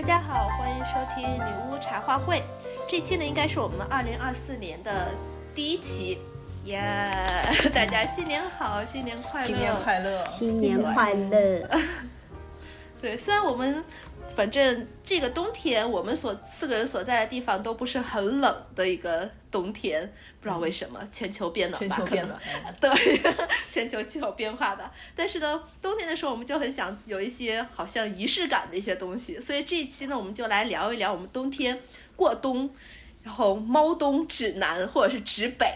大家好，欢迎收听女巫茶话会。这期呢，应该是我们二零二四年的第一期，耶！大家新年好，新年快乐，新年快乐，新年快乐。对，虽然我们。反正这个冬天，我们所四个人所在的地方都不是很冷的一个冬天，不知道为什么，全球变暖吧？全球变暖，对，全球气候变化吧。但是呢，冬天的时候我们就很想有一些好像仪式感的一些东西，所以这一期呢，我们就来聊一聊我们冬天过冬。然后猫冬指南或者是指北，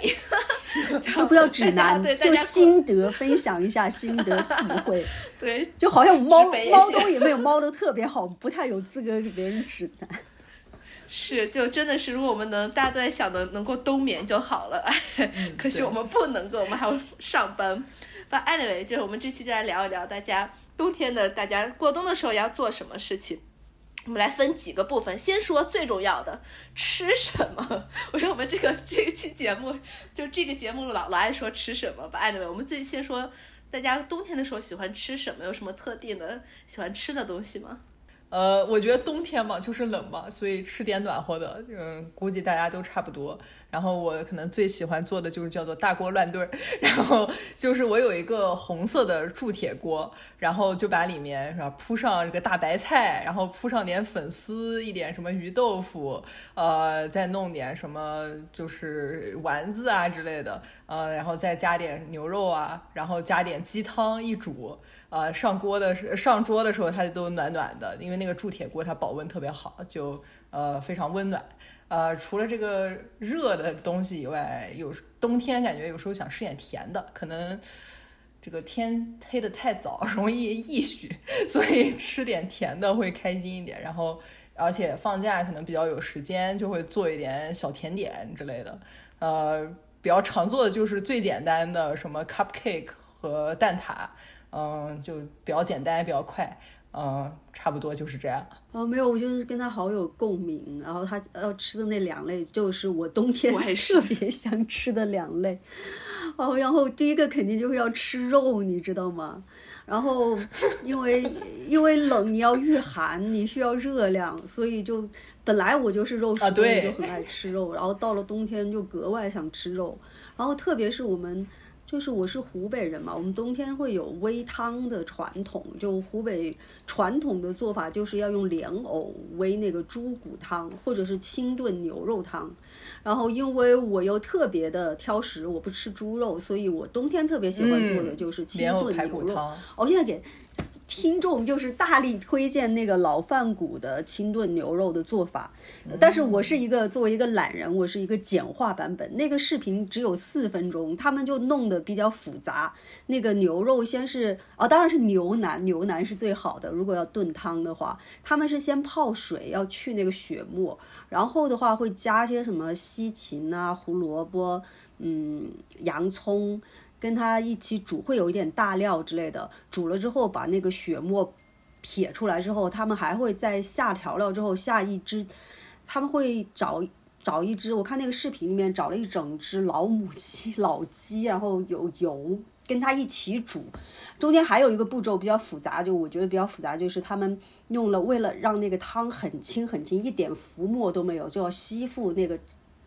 都不要指南，就心得分享一下心得体会。对，就好像猫猫冬也没有猫的特别好，不太有资格给别人指南。是，就真的是，如果我们能大家都在想的能够冬眠就好了，可惜我们不能够，我们还要上班。But anyway，就是我们这期就来聊一聊大家冬天的，大家过冬的时候要做什么事情。我们来分几个部分，先说最重要的，吃什么？我说我们这个这期节目，就这个节目老老爱说吃什么吧。Anyway，我们最先说，大家冬天的时候喜欢吃什么？有什么特定的喜欢吃的东西吗？呃，我觉得冬天嘛，就是冷嘛，所以吃点暖和的，嗯，估计大家都差不多。然后我可能最喜欢做的就是叫做大锅乱炖，然后就是我有一个红色的铸铁锅，然后就把里面是吧铺上这个大白菜，然后铺上点粉丝，一点什么鱼豆腐，呃，再弄点什么就是丸子啊之类的，呃，然后再加点牛肉啊，然后加点鸡汤一煮。呃，上锅的上桌的时候，它都暖暖的，因为那个铸铁锅它保温特别好，就呃非常温暖。呃，除了这个热的东西以外，有冬天感觉有时候想吃点甜的，可能这个天黑的太早，容易抑郁，所以吃点甜的会开心一点。然后，而且放假可能比较有时间，就会做一点小甜点之类的。呃，比较常做的就是最简单的什么 cupcake 和蛋挞。嗯，就比较简单，比较快，嗯，差不多就是这样。哦，没有，我就是跟他好有共鸣。然后他要吃的那两类，就是我冬天特别想吃的两类。哦，然后第一个肯定就是要吃肉，你知道吗？然后因为因为冷，你要御寒，你需要热量，所以就本来我就是肉食动物，就很爱吃肉。然后到了冬天就格外想吃肉。然后特别是我们。就是我是湖北人嘛，我们冬天会有煨汤的传统。就湖北传统的做法，就是要用莲藕煨那个猪骨汤，或者是清炖牛肉汤。然后因为我又特别的挑食，我不吃猪肉，所以我冬天特别喜欢做的就是清炖牛肉。我现在给。听众就是大力推荐那个老饭骨的清炖牛肉的做法，但是我是一个作为一个懒人，我是一个简化版本。那个视频只有四分钟，他们就弄得比较复杂。那个牛肉先是哦，当然是牛腩，牛腩是最好的。如果要炖汤的话，他们是先泡水，要去那个血沫，然后的话会加些什么西芹啊、胡萝卜、嗯、洋葱。跟它一起煮，会有一点大料之类的。煮了之后，把那个血沫撇出来之后，他们还会在下调料之后下一只，他们会找找一只。我看那个视频里面找了一整只老母鸡、老鸡，然后有油跟它一起煮。中间还有一个步骤比较复杂，就我觉得比较复杂，就是他们用了为了让那个汤很清很清，一点浮沫都没有，就要吸附那个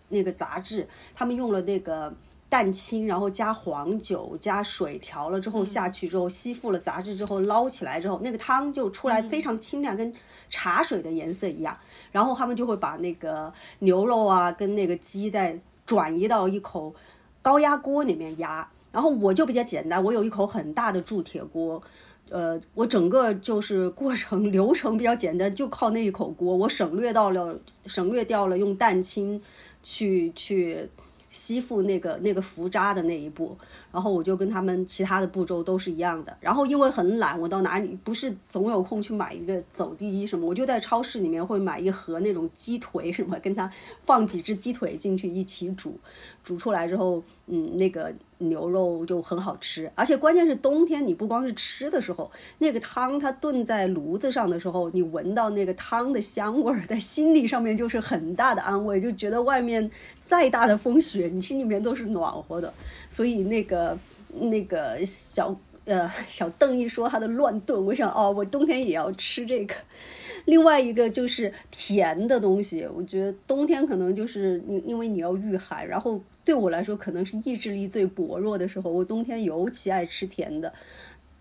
那个杂质，他们用了那个。蛋清，然后加黄酒、加水调了之后下去之后吸附了杂质之后捞起来之后，那个汤就出来非常清亮，跟茶水的颜色一样。然后他们就会把那个牛肉啊跟那个鸡再转移到一口高压锅里面压。然后我就比较简单，我有一口很大的铸铁锅，呃，我整个就是过程 流程比较简单，就靠那一口锅，我省略到了省略掉了用蛋清去去。吸附那个那个浮渣的那一步，然后我就跟他们其他的步骤都是一样的。然后因为很懒，我到哪里不是总有空去买一个走地鸡什么，我就在超市里面会买一盒那种鸡腿什么，跟它放几只鸡腿进去一起煮，煮出来之后，嗯，那个。牛肉就很好吃，而且关键是冬天，你不光是吃的时候，那个汤它炖在炉子上的时候，你闻到那个汤的香味，在心理上面就是很大的安慰，就觉得外面再大的风雪，你心里面都是暖和的。所以那个那个小呃，小邓一说他的乱炖，我想哦，我冬天也要吃这个。另外一个就是甜的东西，我觉得冬天可能就是因因为你要御寒，然后对我来说可能是意志力最薄弱的时候，我冬天尤其爱吃甜的。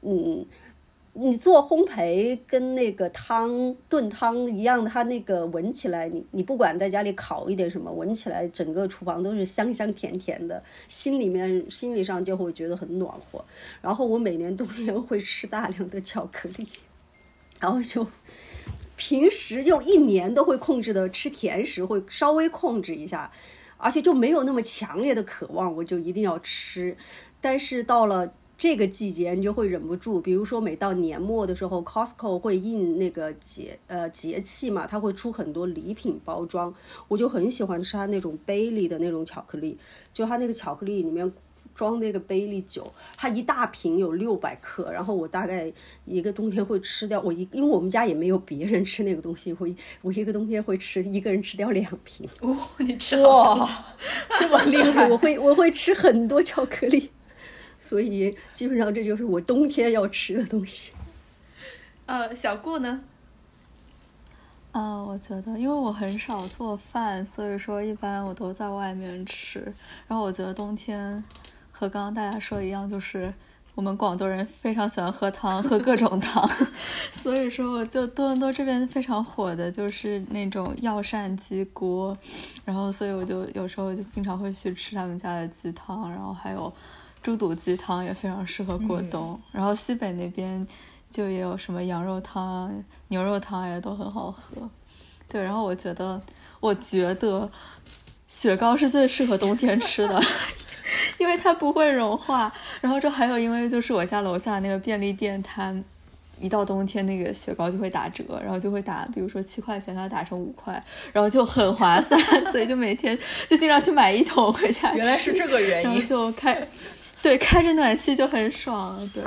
嗯，你做烘焙跟那个汤炖汤一样，它那个闻起来，你你不管在家里烤一点什么，闻起来整个厨房都是香香甜甜的，心里面心理上就会觉得很暖和。然后我每年 冬天会吃大量的巧克力，然后就平时就一年都会控制的吃甜食，会稍微控制一下，而且就没有那么强烈的渴望，我就一定要吃。但是到了这个季节你就会忍不住，比如说每到年末的时候，Costco 会印那个节呃节气嘛，它会出很多礼品包装，我就很喜欢吃它那种杯里的那种巧克力，就它那个巧克力里面装那个杯里酒，它一大瓶有六百克，然后我大概一个冬天会吃掉我一，因为我们家也没有别人吃那个东西，会我一个冬天会吃一个人吃掉两瓶。哦，你吃哇，这么厉害！我会我会吃很多巧克力。所以基本上这就是我冬天要吃的东西。呃，小顾呢？啊，我觉得，因为我很少做饭，所以说一般我都在外面吃。然后我觉得冬天和刚刚大家说的一样，就是我们广东人非常喜欢喝汤，喝各种汤。所以说，我就多伦多这边非常火的就是那种药膳鸡锅，然后所以我就有时候就经常会去吃他们家的鸡汤，然后还有。猪肚鸡汤也非常适合过冬，然后西北那边就也有什么羊肉汤、牛肉汤也都很好喝。对，然后我觉得，我觉得雪糕是最适合冬天吃的，因为它不会融化。然后这还有，因为就是我家楼下那个便利店，它一到冬天那个雪糕就会打折，然后就会打，比如说七块钱，它打成五块，然后就很划算，所以就每天就经常去买一桶回家。原来是这个原因，就开。对，开着暖气就很爽。对，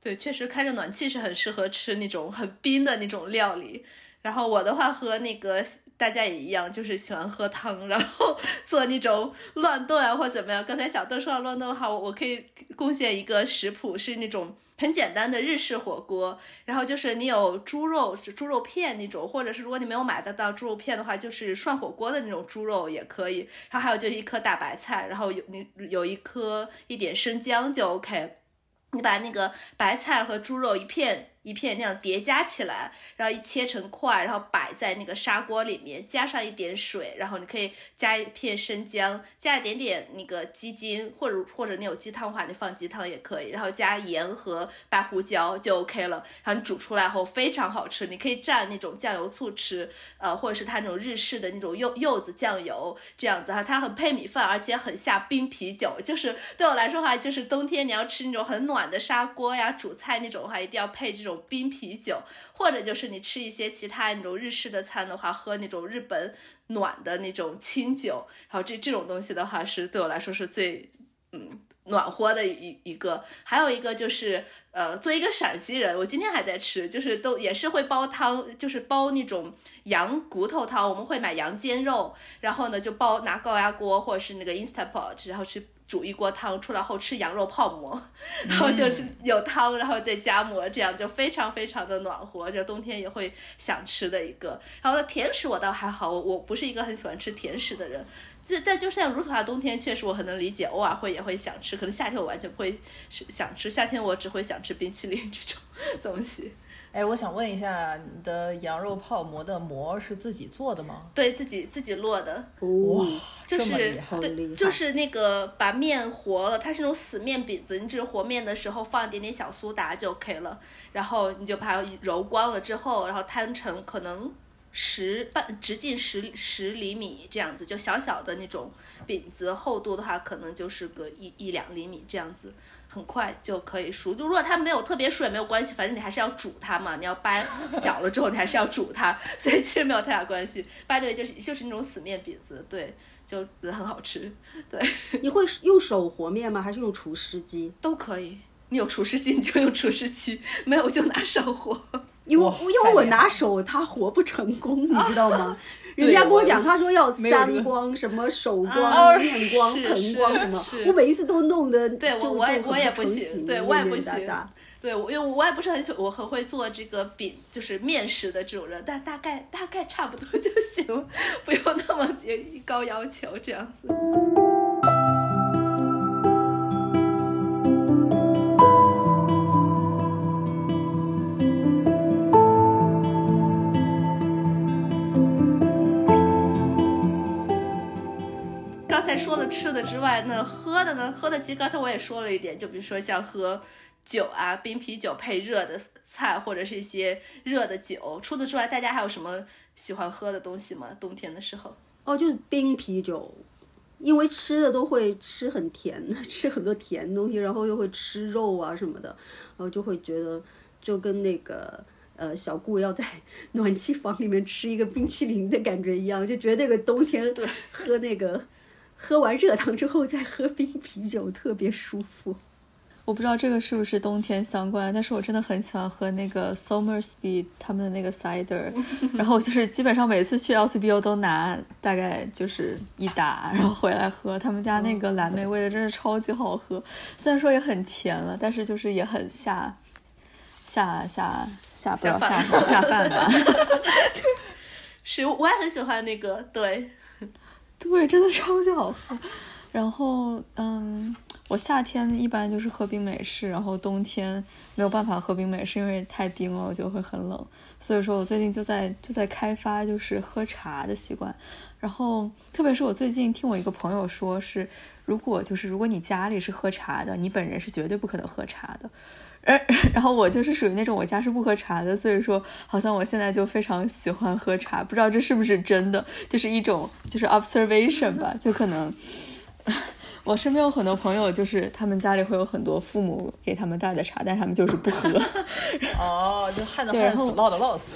对，确实开着暖气是很适合吃那种很冰的那种料理。然后我的话和那个大家也一样，就是喜欢喝汤，然后 做那种乱炖啊或怎么样。刚才小豆说到乱炖的话，我可以贡献一个食谱，是那种很简单的日式火锅。然后就是你有猪肉、猪肉片那种，或者是如果你没有买得到猪肉片的话，就是涮火锅的那种猪肉也可以。然后还有就是一颗大白菜，然后有你有一颗一点生姜就 OK。你把那个白菜和猪肉一片。一片那样叠加起来，然后一切成块，然后摆在那个砂锅里面，加上一点水，然后你可以加一片生姜，加一点点那个鸡精，或者或者你有鸡汤的话，你放鸡汤也可以，然后加盐和白胡椒就 OK 了。然后你煮出来后非常好吃，你可以蘸那种酱油醋吃，呃，或者是它那种日式的那种柚柚子酱油这样子哈，它很配米饭，而且很下冰啤酒。就是对我来说的话，就是冬天你要吃那种很暖的砂锅呀，煮菜那种的话，一定要配这种。冰啤酒，或者就是你吃一些其他那种日式的餐的话，喝那种日本暖的那种清酒，然后这这种东西的话是对我来说是最嗯暖和的一一个。还有一个就是呃，作为一个陕西人，我今天还在吃，就是都也是会煲汤，就是煲那种羊骨头汤，我们会买羊肩肉，然后呢就煲拿高压锅或者是那个 Instant Pot，然后去。煮一锅汤出来后吃羊肉泡馍，然后就是有汤，然后再加馍，这样就非常非常的暖和，就冬天也会想吃的一个。然后甜食我倒还好，我我不是一个很喜欢吃甜食的人。这但就像如此话，冬天确实我很能理解，偶尔会也会想吃，可能夏天我完全不会想吃，夏天我只会想吃冰淇淋这种东西。哎，我想问一下，你的羊肉泡馍的馍是自己做的吗？对自己自己落的。哇，就是对，就是那个把面和了，它是那种死面饼子，你只是和面的时候放一点点小苏打就 OK 了，然后你就把它揉光了之后，然后摊成可能十半直径十十厘米这样子，就小小的那种饼子，厚度的话可能就是个一一两厘米这样子。很快就可以熟，就如果它没有特别熟也没有关系，反正你还是要煮它嘛。你要掰 小了之后，你还是要煮它，所以其实没有太大关系。掰对就是就是那种死面饼子，对，就很好吃。对，你会用手和面吗？还是用厨师机？都可以。你有厨师机你就用厨师机，没有就拿手和。因为因为我拿手它活不成功，你知道吗？人家跟我讲，他说要三光，什么手光、面光、盆光什么，我每一次都弄得，对我我也我也不行，对我也不行。对，因为我也不是很喜，我很会做这个饼，就是面食的这种人，但大概大概差不多就行，不用那么高要求这样子。才说了吃的之外，那喝的呢？喝的其实刚才我也说了一点，就比如说像喝。酒啊，冰啤酒配热的菜，或者是一些热的酒。除此之外，大家还有什么喜欢喝的东西吗？冬天的时候？哦，就是冰啤酒，因为吃的都会吃很甜，吃很多甜东西，然后又会吃肉啊什么的，然后就会觉得就跟那个呃小顾要在暖气房里面吃一个冰淇淋的感觉一样，就觉得这个冬天喝那个喝完热汤之后再喝冰啤酒特别舒服。我不知道这个是不是冬天相关，但是我真的很喜欢喝那个 Somersby 他们的那个 cider，然后就是基本上每次去 LCBO 都拿大概就是一打，然后回来喝。他们家那个蓝莓味的真是超级好喝，虽然说也很甜了，但是就是也很下下下下不了下下饭吧。是，我也很喜欢那个，对 对，真的超级好喝。然后嗯。我夏天一般就是喝冰美式，然后冬天没有办法喝冰美式，因为太冰了，我就会很冷。所以说我最近就在就在开发就是喝茶的习惯，然后特别是我最近听我一个朋友说，是如果就是如果你家里是喝茶的，你本人是绝对不可能喝茶的。而 然后我就是属于那种我家是不喝茶的，所以说好像我现在就非常喜欢喝茶，不知道这是不是真的，就是一种就是 observation 吧，就可能。我身边有很多朋友，就是他们家里会有很多父母给他们带的茶，但是他们就是不喝。哦，就旱的旱死，涝的涝死。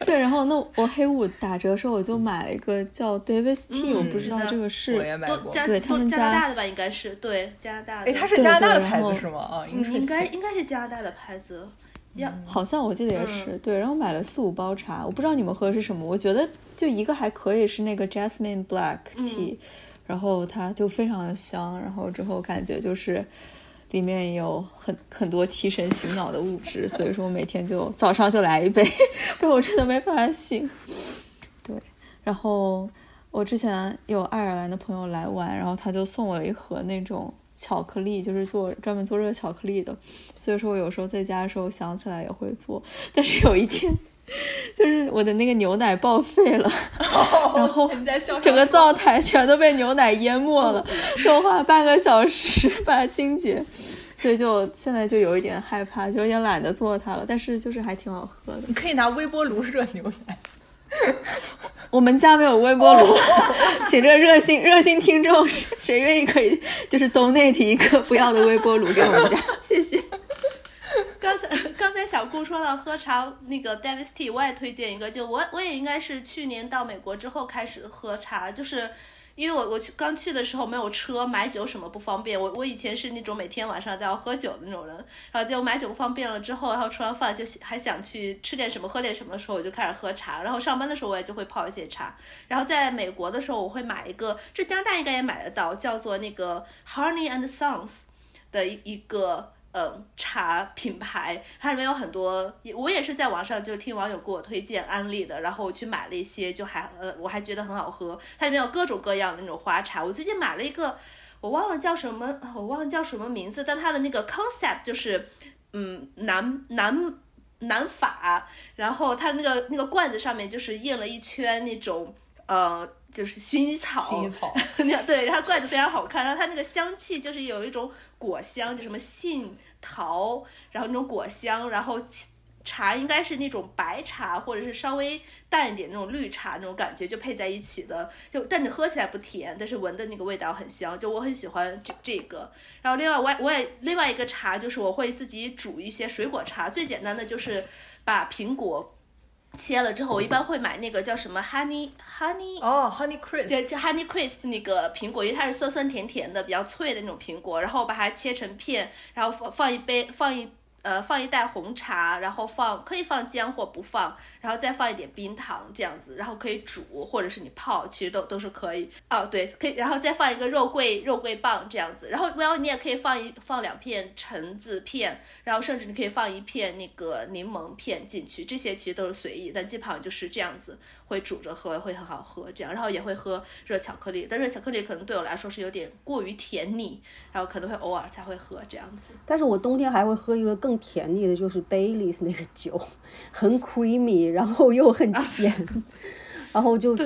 对，然后那我黑五打折的时候，我就买了一个叫 Davis Tea，我不知道这个是。我也买过。对他们加拿大的吧，应该是对加拿大的。哎，它是加拿大的牌子是吗？啊，应该应该是加拿大的牌子。好像我记得也是对，然后买了四五包茶，我不知道你们喝的是什么，我觉得就一个还可以是那个 Jasmine Black Tea，然后它就非常的香，然后之后感觉就是里面有很很多提神醒脑的物质，所以说我每天就早上就来一杯，不然我真的没办法醒。对，然后我之前有爱尔兰的朋友来玩，然后他就送我了一盒那种。巧克力就是做专门做热巧克力的，所以说我有时候在家的时候想起来也会做。但是有一天，就是我的那个牛奶报废了，然后整个灶台全都被牛奶淹没了，就花半个小时把它清洁，所以就现在就有一点害怕，就有点懒得做它了。但是就是还挺好喝的。你可以拿微波炉热牛奶。我们家没有微波炉，请这热心热心听众谁愿意可以就是 donate 一个不要的微波炉给我们家，谢谢。刚才刚才小顾说到喝茶那个 Davis Tea，我也推荐一个，就我我也应该是去年到美国之后开始喝茶，就是。因为我我去刚去的时候没有车，买酒什么不方便。我我以前是那种每天晚上都要喝酒的那种人，然后结果买酒不方便了之后，然后吃完饭就还想去吃点什么喝点什么的时候，我就开始喝茶。然后上班的时候我也就会泡一些茶。然后在美国的时候我会买一个，这加拿大应该也买得到，叫做那个 Honey and Songs 的一一个。嗯，茶品牌它里面有很多，我也是在网上就听网友给我推荐安利的，然后我去买了一些，就还呃我还觉得很好喝。它里面有各种各样的那种花茶，我最近买了一个，我忘了叫什么，我忘了叫什么名字，但它的那个 concept 就是，嗯，南南南法，然后它那个那个罐子上面就是印了一圈那种呃。就是薰衣草，薰衣草，对，然后罐子非常好看，然后它那个香气就是有一种果香，就什么杏桃，然后那种果香，然后茶应该是那种白茶或者是稍微淡一点那种绿茶那种感觉，就配在一起的，就但你喝起来不甜，但是闻的那个味道很香，就我很喜欢这这个。然后另外我我也另外一个茶就是我会自己煮一些水果茶，最简单的就是把苹果。切了之后，我一般会买那个叫什么 honey honey 哦 honey crisp 对，叫 honey crisp 那个苹果，因为它是酸酸甜甜的，比较脆的那种苹果，然后把它切成片，然后放放一杯放一呃，放一袋红茶，然后放可以放姜或不放，然后再放一点冰糖这样子，然后可以煮或者是你泡，其实都都是可以。哦，对，可以，然后再放一个肉桂肉桂棒这样子，然后然后你也可以放一放两片橙子片，然后甚至你可以放一片那个柠檬片进去，这些其实都是随意，但基本上就是这样子会煮着喝会很好喝这样，然后也会喝热巧克力，但热巧克力可能对我来说是有点过于甜腻，然后可能会偶尔才会喝这样子。但是我冬天还会喝一个更。甜腻的就是 Baileys 那个酒，很 creamy，然后又很甜，然后就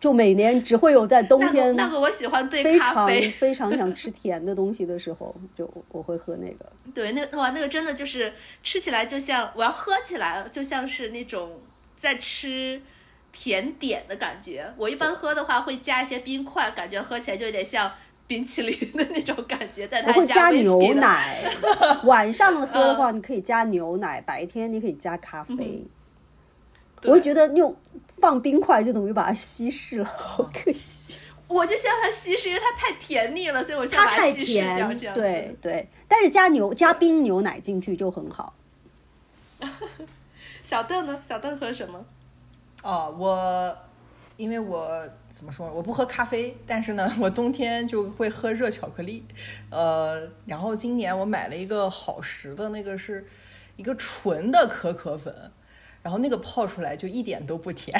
就每年只会有在冬天那个我喜欢对咖啡非常想吃甜的东西的时候，就我会喝那个。对，那哇，那个真的就是吃起来就像我要喝起来，就像是那种在吃甜点的感觉。我一般喝的话会加一些冰块，感觉喝起来就有点像。冰淇淋的那种感觉，但它会加牛奶。晚上喝的话，你可以加牛奶；白天你可以加咖啡。我会觉得用放冰块就等于把它稀释了，好可惜。我就希望它稀释，因为它太甜腻了，所以我希望它稀释掉。这样对对，但是加牛加冰牛奶进去就很好。小邓呢？小邓喝什么？哦，我。因为我怎么说，我不喝咖啡，但是呢，我冬天就会喝热巧克力，呃，然后今年我买了一个好时的那个是一个纯的可可粉，然后那个泡出来就一点都不甜，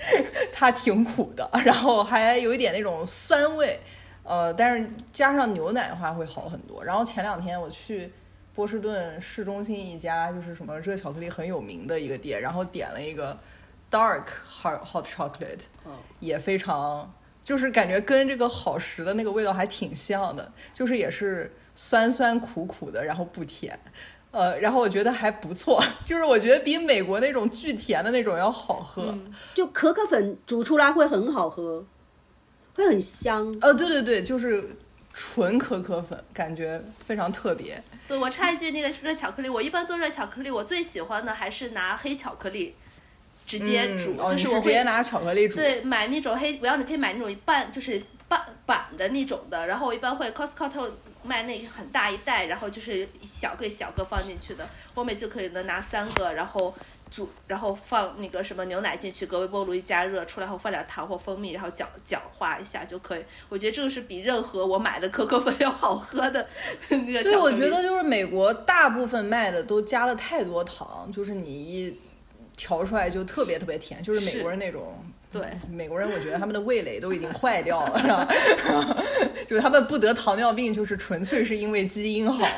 它挺苦的，然后还有一点那种酸味，呃，但是加上牛奶的话会好很多。然后前两天我去波士顿市中心一家就是什么热巧克力很有名的一个店，然后点了一个。Dark hot hot chocolate，也非常，就是感觉跟这个好时的那个味道还挺像的，就是也是酸酸苦苦的，然后不甜，呃，然后我觉得还不错，就是我觉得比美国那种巨甜的那种要好喝，就可可粉煮出来会很好喝，会很香。呃，对对对，就是纯可可粉，感觉非常特别。对我插一句，那个热巧克力，我一般做热巧克力，我最喜欢的还是拿黑巧克力。直接煮，就是我会直接拿巧克力煮。对，买那种黑，我要你可以买那种半，就是半板的那种的。然后我一般会 Costco 卖那很大一袋，然后就是一小个小个放进去的。我每次可以能拿三个，然后煮，然后放那个什么牛奶进去，搁微波炉一加热，出来后放点糖或蜂蜜，然后搅搅化一下就可以。我觉得这个是比任何我买的可可粉 要好喝的那个。对，我觉得就是美国大部分卖的都加了太多糖，就是你一。调出来就特别特别甜，就是美国人那种。对，美国人我觉得他们的味蕾都已经坏掉了，是吧？就是他们不得糖尿病，就是纯粹是因为基因好。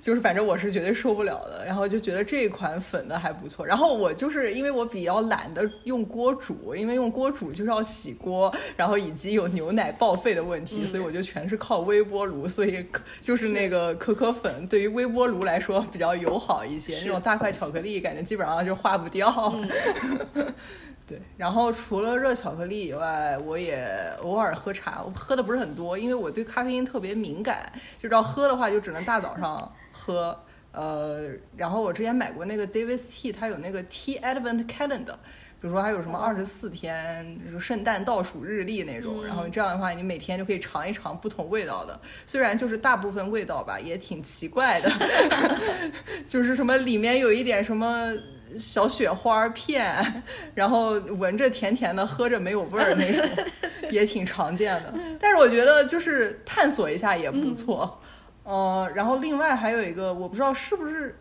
就是反正我是绝对受不了的，然后就觉得这一款粉的还不错。然后我就是因为我比较懒得用锅煮，因为用锅煮就是要洗锅，然后以及有牛奶报废的问题，所以我就全是靠微波炉。所以就是那个可可粉对于微波炉来说比较友好一些，那种大块巧克力感觉基本上就化不掉。对，然后除了热巧克力以外，我也偶尔喝茶，我喝的不是很多，因为我对咖啡因特别敏感，就知道喝的话就只能大早上喝。呃，然后我之前买过那个 Davis Tea，它有那个 Tea Advent Calendar，比如说还有什么二十四天，就是圣诞倒数日历那种，然后这样的话你每天就可以尝一尝不同味道的，虽然就是大部分味道吧也挺奇怪的，就是什么里面有一点什么。小雪花片，然后闻着甜甜的，喝着没有味儿那种，也挺常见的。但是我觉得就是探索一下也不错。呃，然后另外还有一个，我不知道是不是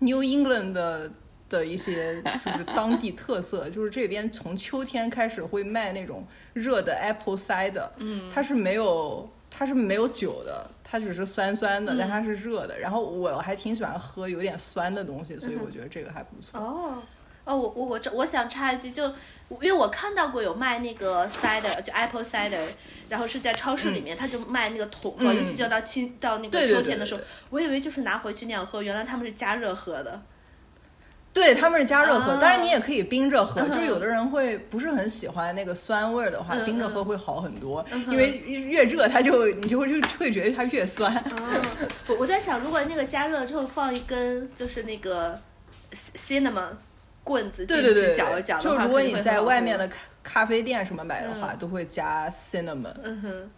New England 的的一些就是当地特色，就是这边从秋天开始会卖那种热的 Apple cider，嗯，它是没有它是没有酒的。它只是酸酸的，但它是热的。然后我还挺喜欢喝有点酸的东西，所以我觉得这个还不错。哦，哦，我我我这我想插一句，就因为我看到过有卖那个 cider，就 apple cider，然后是在超市里面，他就卖那个桶装，尤其就到清到那个秋天的时候，我以为就是拿回去那样喝，原来他们是加热喝的。对，他们是加热喝，当然你也可以冰着喝。就是有的人会不是很喜欢那个酸味儿的话，冰着喝会好很多，因为越热它就你就会就会觉得它越酸。我我在想，如果那个加热了之后放一根就是那个 cinnamon 棍子进去搅一搅的话，就如果你在外面的咖咖啡店什么买的话，都会加 cinnamon。嗯哼。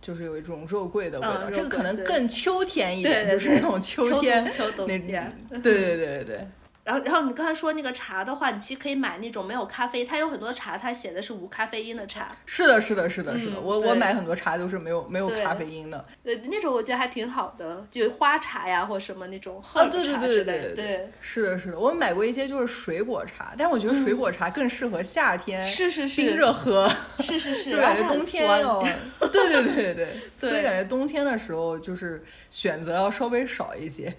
就是有一种肉桂的味道，嗯这个可能更秋天一点，就是那种秋秋天冬秋冬那呀对对对对对。然后，然后你刚才说那个茶的话，你其实可以买那种没有咖啡，它有很多茶，它写的是无咖啡因的茶，是的，是的，是的，是的，嗯我我买很多茶都是没有没有咖啡因的。对，那种我觉得还挺好的，就花茶呀或什么那种啊，喝对对茶之类的，对对对。对，是的，是的，我买过一些就是水果茶，但我觉得水果茶更适合夏天，是是是冰着喝，是是是，就感觉冬天酸哦，对对对对对，所以感觉冬天的时候就是选择要稍微少一些。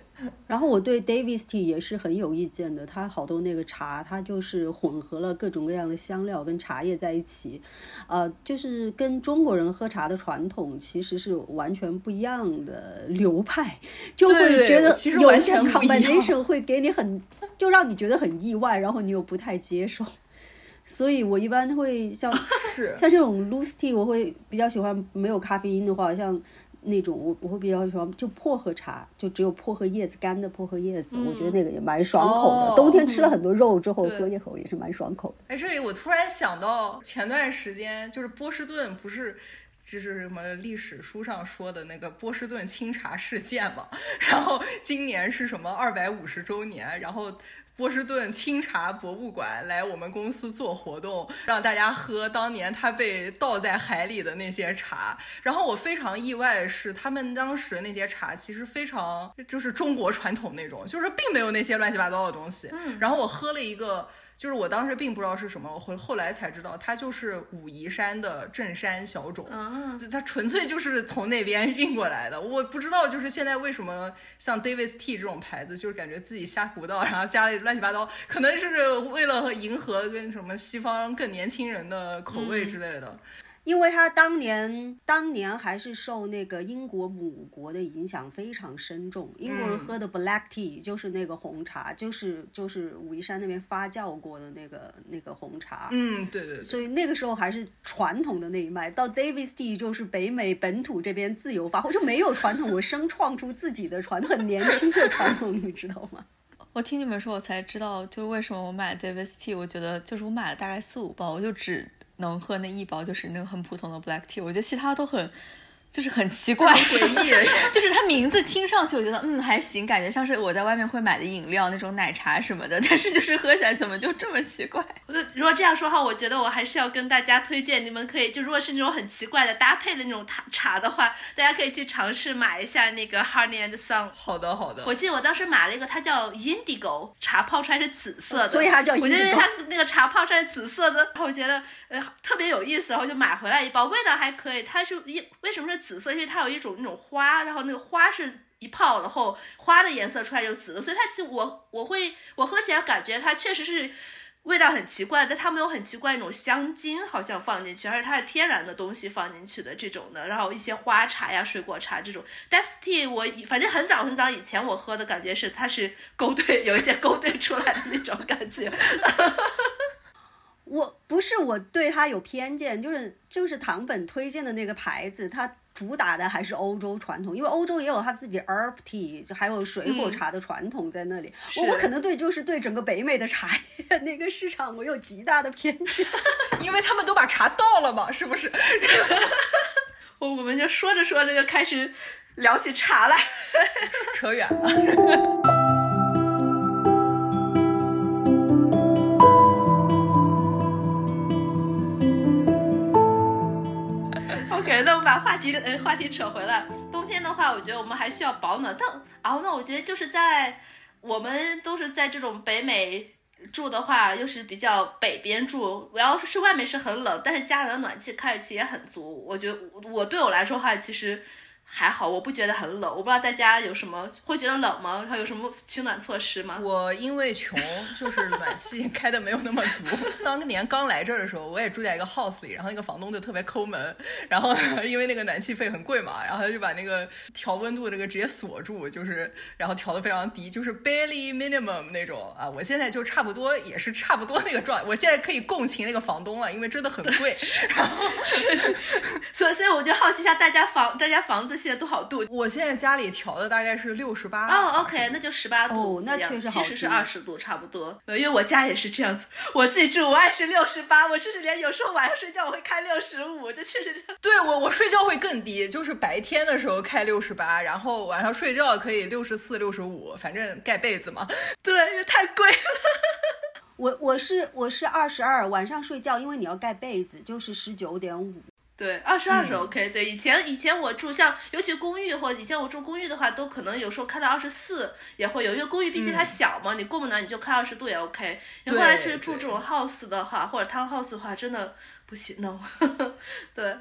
然后我对 Davis Tea 也是很有意见的，它好多那个茶，它就是混合了各种各样的香料跟茶叶在一起，呃，就是跟中国人喝茶的传统其实是完全不一样的流派，就会觉得有些 combination 会给你很，就让你觉得很意外，然后你又不太接受。所以我一般会像 是，像这种 loose tea，我会比较喜欢没有咖啡因的话，像那种我我会比较喜欢就薄荷茶，就只有薄荷叶子干的薄荷叶子，我觉得那个也蛮爽口的。哦冬天吃了很多肉之后对喝一口也是蛮爽口的。哎，这里我突然想到，前段时间就是波士顿不是。就是什么历史书上说的那个波士顿清茶事件嘛，然后今年是什么二百五十周年，然后波士顿清茶博物馆来我们公司做活动，让大家喝当年他被倒在海里的那些茶。然后我非常意外的是，他们当时那些茶其实非常就是中国传统那种，就是并没有那些乱七八糟的东西。然后我喝了一个。就是我当时并不知道是什么，我后后来才知道，它就是武夷山的正山小种，啊，它纯粹就是从那边运过来的。我不知道，就是现在为什么像 Davis Tea 这种牌子，就是感觉自己瞎胡闹，然后加了乱七八糟，可能是为了迎合跟什么西方更年轻人的口味之类的。因为他当年当年还是受那个英国母国的影响非常深重，英国人喝的 black tea 就是那个红茶，就是就是武夷山那边发酵过的那个那个红茶。嗯，对对对。所以那个时候还是传统的那一脉，到 Davis Tea 就是北美本土这边自由发挥，就没有传统，我生创出自己的传统，很年轻的传统，你知道吗？我听你们说，我才知道，就是为什么我买 Davis Tea，我觉得就是我买了大概四五包，我就只能喝那一包，就是那个很普通的 Black Tea，我觉得其他都很。就是很奇怪，诡异，就是它名字听上去，我觉得嗯还行，感觉像是我在外面会买的饮料那种奶茶什么的，但是就是喝起来怎么就这么奇怪？如果这样说的话，我觉得我还是要跟大家推荐，你们可以就如果是那种很奇怪的搭配的那种茶茶的话，大家可以去尝试买一下那个 Honey and Sun。好的好的。我记得我当时买了一个，它叫 Indigo 茶，泡出来是紫色的，所以它叫 Indigo。我就因为它那个茶泡出来是紫色的，然后我觉得呃特别有意思，然后就买回来一包，味道还可以。它是一为什么是紫色？因为它有一种那种花，然后那个花是。一泡，然后花的颜色出来就紫了，所以它其实我我会我喝起来感觉它确实是味道很奇怪，但它没有很奇怪那种香精好像放进去，而是它是天然的东西放进去的这种的，然后一些花茶呀、水果茶这种。d e f Tea 我反正很早很早以前我喝的感觉是它是勾兑有一些勾兑出来的那种感觉。我不是我对它有偏见，就是就是唐本推荐的那个牌子，它主打的还是欧洲传统，因为欧洲也有他自己 herb tea，就还有水果茶的传统在那里。是我我可能对就是对整个北美的茶叶 那个市场我有极大的偏见。因为他们都把茶倒了嘛，是不是？我我们就说着说着就开始聊起茶来。扯远了。把话题呃话题扯回来。冬天的话，我觉得我们还需要保暖，但然后呢我觉得就是在我们都是在这种北美住的话，又是比较北边住，我要是外面是很冷，但是家里的暖气开着气也很足。我觉得我对我来说的话，其实。还好，我不觉得很冷。我不知道大家有什么会觉得冷吗？然后有什么取暖措施吗？我因为穷，就是暖气开的没有那么足。当年刚来这儿的时候，我也住在一个 house 里，然后那个房东就特别抠门，然后因为那个暖气费很贵嘛，然后他就把那个调温度这个直接锁住，就是然后调的非常低，就是 barely minimum 那种啊。我现在就差不多也是差不多那个状态，我现在可以共情那个房东了，因为真的很贵。然后所以所以我就好奇一下，大家房大家房子。子现在多少度？我现在家里调的大概是六十八。哦，OK，那就十八度。哦，那确实其实是二十度差不多。因为我家也是这样子，我自己住我也是六十八，我甚至连有时候晚上睡觉我会开六十五，这确实。对我我睡觉会更低，就是白天的时候开六十八，然后晚上睡觉可以六十四、六十五，反正盖被子嘛。对，因为太贵了。我我是我是二十二，晚上睡觉，因为你要盖被子，就是十九点五。对，二十二是 OK。对，以前以前我住像，尤其公寓或以前我住公寓的话，都可能有时候开到二十四也会有，因为公寓毕竟它小嘛，你供不暖你就开二十度也 OK。你后来是住这种 house 的话，或者 town house 的话，真的不行，no。对。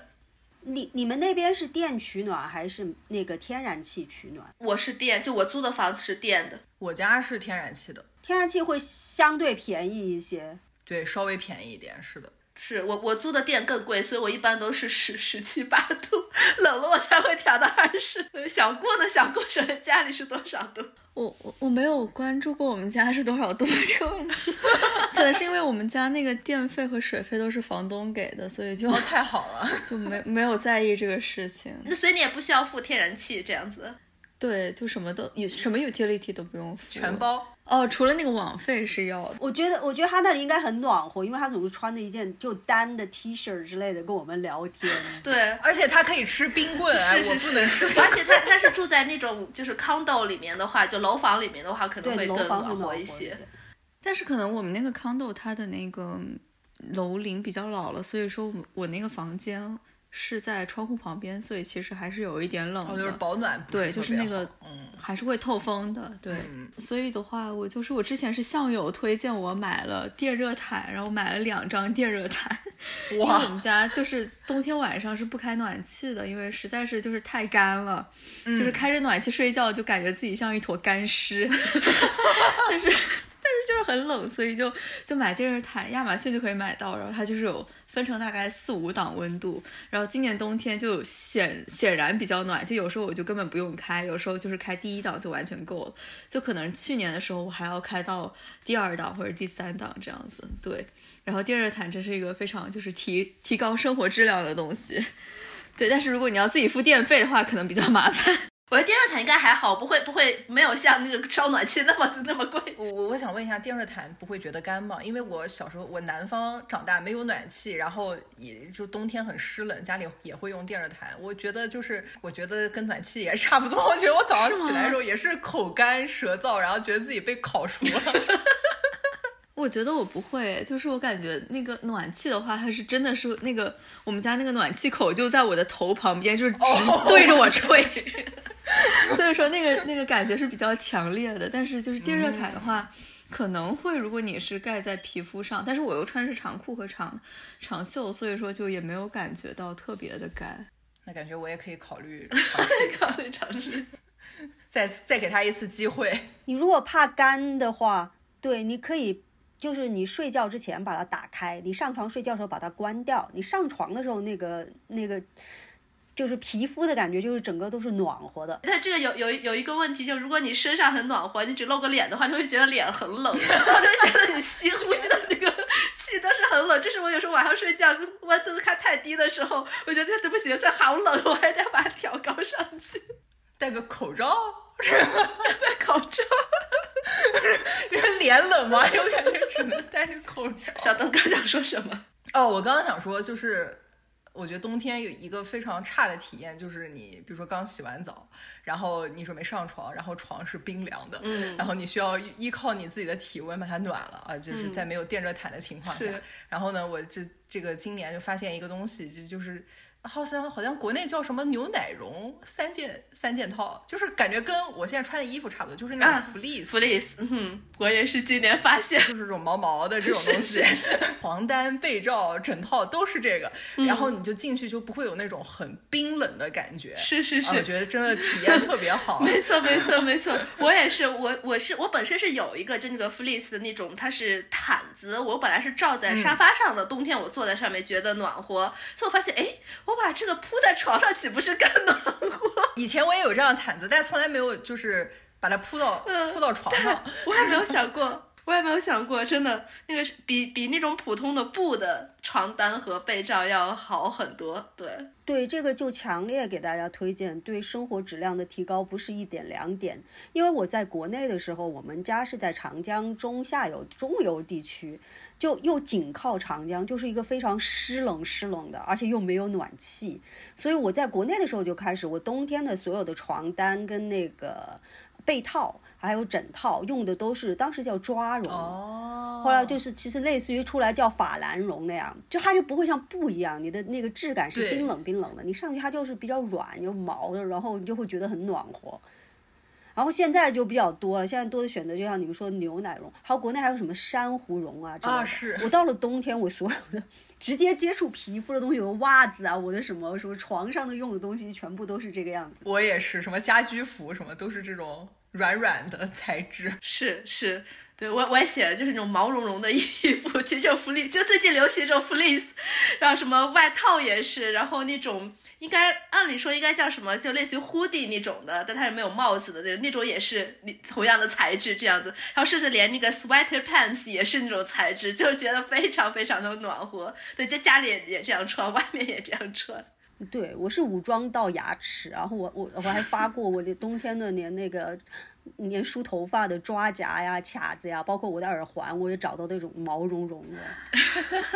你你们那边是电取暖还是那个天然气取暖？我是电，就我租的房子是电的。我家是天然气的，天然气会相对便宜一些。对，稍微便宜一点，是的。是我我租的店更贵，所以我一般都是十十七八度，冷了我才会调到二十。想过呢，想过说家里是多少度？我我我没有关注过我们家是多少度这个问题，可能是因为我们家那个电费和水费都是房东给的，所以就太好了，就没没有在意这个事情。那所以你也不需要付天然气这样子。对，就什么都有什么 utility 都不用付，全包。哦，除了那个网费是要的。我觉得，我觉得他那里应该很暖和，因为他总是穿着一件就单的 T 恤之类的跟我们聊天。对，而且他可以吃冰棍，是是是。而且他他是住在那种就是 condo 里面的话，就楼房里面的话，可能会更暖和一些。但是可能我们那个 condo 它的那个楼龄比较老了，所以说我那个房间。是在窗户旁边，所以其实还是有一点冷的，就是保暖。对，就是那个，嗯，还是会透风的。对，所以的话，我就是我之前是向友推荐我买了电热毯，然后买了两张电热毯。哇！我们家就是冬天晚上是不开暖气的，因为实在是就是太干了，就是开着暖气睡觉就感觉自己像一坨干尸。但是但是就是很冷，所以就就买电热毯，亚马逊就可以买到，然后它就是有。分成大概四五档温度，然后今年冬天就显显然比较暖，就有时候我就根本不用开，有时候就是开第一档就完全够了，就可能去年的时候我还要开到第二档或者第三档这样子，对。然后电热毯这是一个非常就是提提高生活质量的东西，对。但是如果你要自己付电费的话，可能比较麻烦。我觉得电热毯应该还好，不会不会没有像那个烧暖气那么那么贵。我我我想问一下，电热毯不会觉得干吗？因为我小时候我南方长大，没有暖气，然后也就冬天很湿冷，家里也会用电热毯。我觉得就是我觉得跟暖气也差不多。我觉得我早上起来的时候也是口干舌燥，然后觉得自己被烤熟了。我觉得我不会，就是我感觉那个暖气的话，它是真的是那个我们家那个暖气口就在我的头旁边，就是直对着我吹。所以说那个那个感觉是比较强烈的，但是就是电热毯的话，可能会如果你是盖在皮肤上，但是我又穿的是长裤和长长袖，所以说就也没有感觉到特别的干。那感觉我也可以考虑 考虑尝试一下，再再给他一次机会。你如果怕干的话，对，你可以就是你睡觉之前把它打开，你上床睡觉的时候把它关掉，你上床的时候那个那个。就是皮肤的感觉，就是整个都是暖和的。它这个有有有一个问题，就如果你身上很暖和，你只露个脸的话，你会觉得脸很冷，然后就觉得你吸呼吸的那个气都是很冷。这是我有时候晚上睡觉温度开太低的时候，我觉得对不行，这好冷，我还得把它调高上去。戴个口罩，戴口罩，因为脸冷嘛，有感觉只能戴着口罩。小邓刚想说什么？哦，我刚刚想说就是。我觉得冬天有一个非常差的体验，就是你比如说刚洗完澡，然后你准备上床，然后床是冰凉的，嗯，然后你需要依靠你自己的体温把它暖了啊，就是在没有电热毯的情况下，然后呢，我这这个今年就发现一个东西，就就是。好像好像国内叫什么牛奶绒三件三件套，就是感觉跟我现在穿的衣服差不多，就是那种 fleece fleece。嗯，我也是今年发现，就是这种毛毛的这种 东西，床单被罩整套都是这个，然后你就进去就不会有那种很冰冷的感觉。是是是，我觉得真的体验特别好。没错没错没错，我也是，我我是我本身是有一个就那个 fleece 的那种，它是毯子，我本来是罩在沙发上的，冬天我坐在上面觉得暖和，所以我发现哎我。我把这个铺在床上，岂不是更暖和？以前我也有这样的毯子，但从来没有就是把它铺到铺到床上。我也没有想过，我也没有想过，真的那个比比那种普通的布的床单和被罩要好很多。对，对这个就强烈给大家推荐，对生活质量的提高不是一点两点。因为我在国内的时候，我们家是在长江中下游、中游地区，就又紧靠长江，就是一个非常湿冷、湿冷的，而且又没有暖气。所以我在国内的时候就开始，我冬天的所有的床单跟那个被套。还有枕套用的都是当时叫抓绒，后来就是其实类似于出来叫法兰绒那样，就它就不会像布一样，你的那个质感是冰冷冰冷的，你上去它就是比较软有毛的，然后你就会觉得很暖和。然后现在就比较多了，现在多的选择就像你们说的牛奶绒，还有国内还有什么珊瑚绒啊啊是。我到了冬天，我所有的直接接触皮肤的东西，我的袜子啊，我的什么什么床上的用的东西，全部都是这个样子。我也是，什么家居服什么都是这种。软软的材质。是是，对我我也写了，就是那种毛茸茸的衣服，其实就 fleece，就最近流行这种 fleece，然后什么外套也是，然后那种应该按理说应该叫什么，就类似于 hoodie 那种的，但它是没有帽子的那那种也是同样的材质这样子，然后甚至连那个 sweater pants 也是那种材质，就觉得非常非常的暖和，对，在家里也也这样穿，外面也这样穿。对，我是武装到牙齿，然后我我我还发过我的冬天的连那个。连梳头发的抓夹呀、卡子呀，包括我的耳环，我也找到那种毛茸茸的，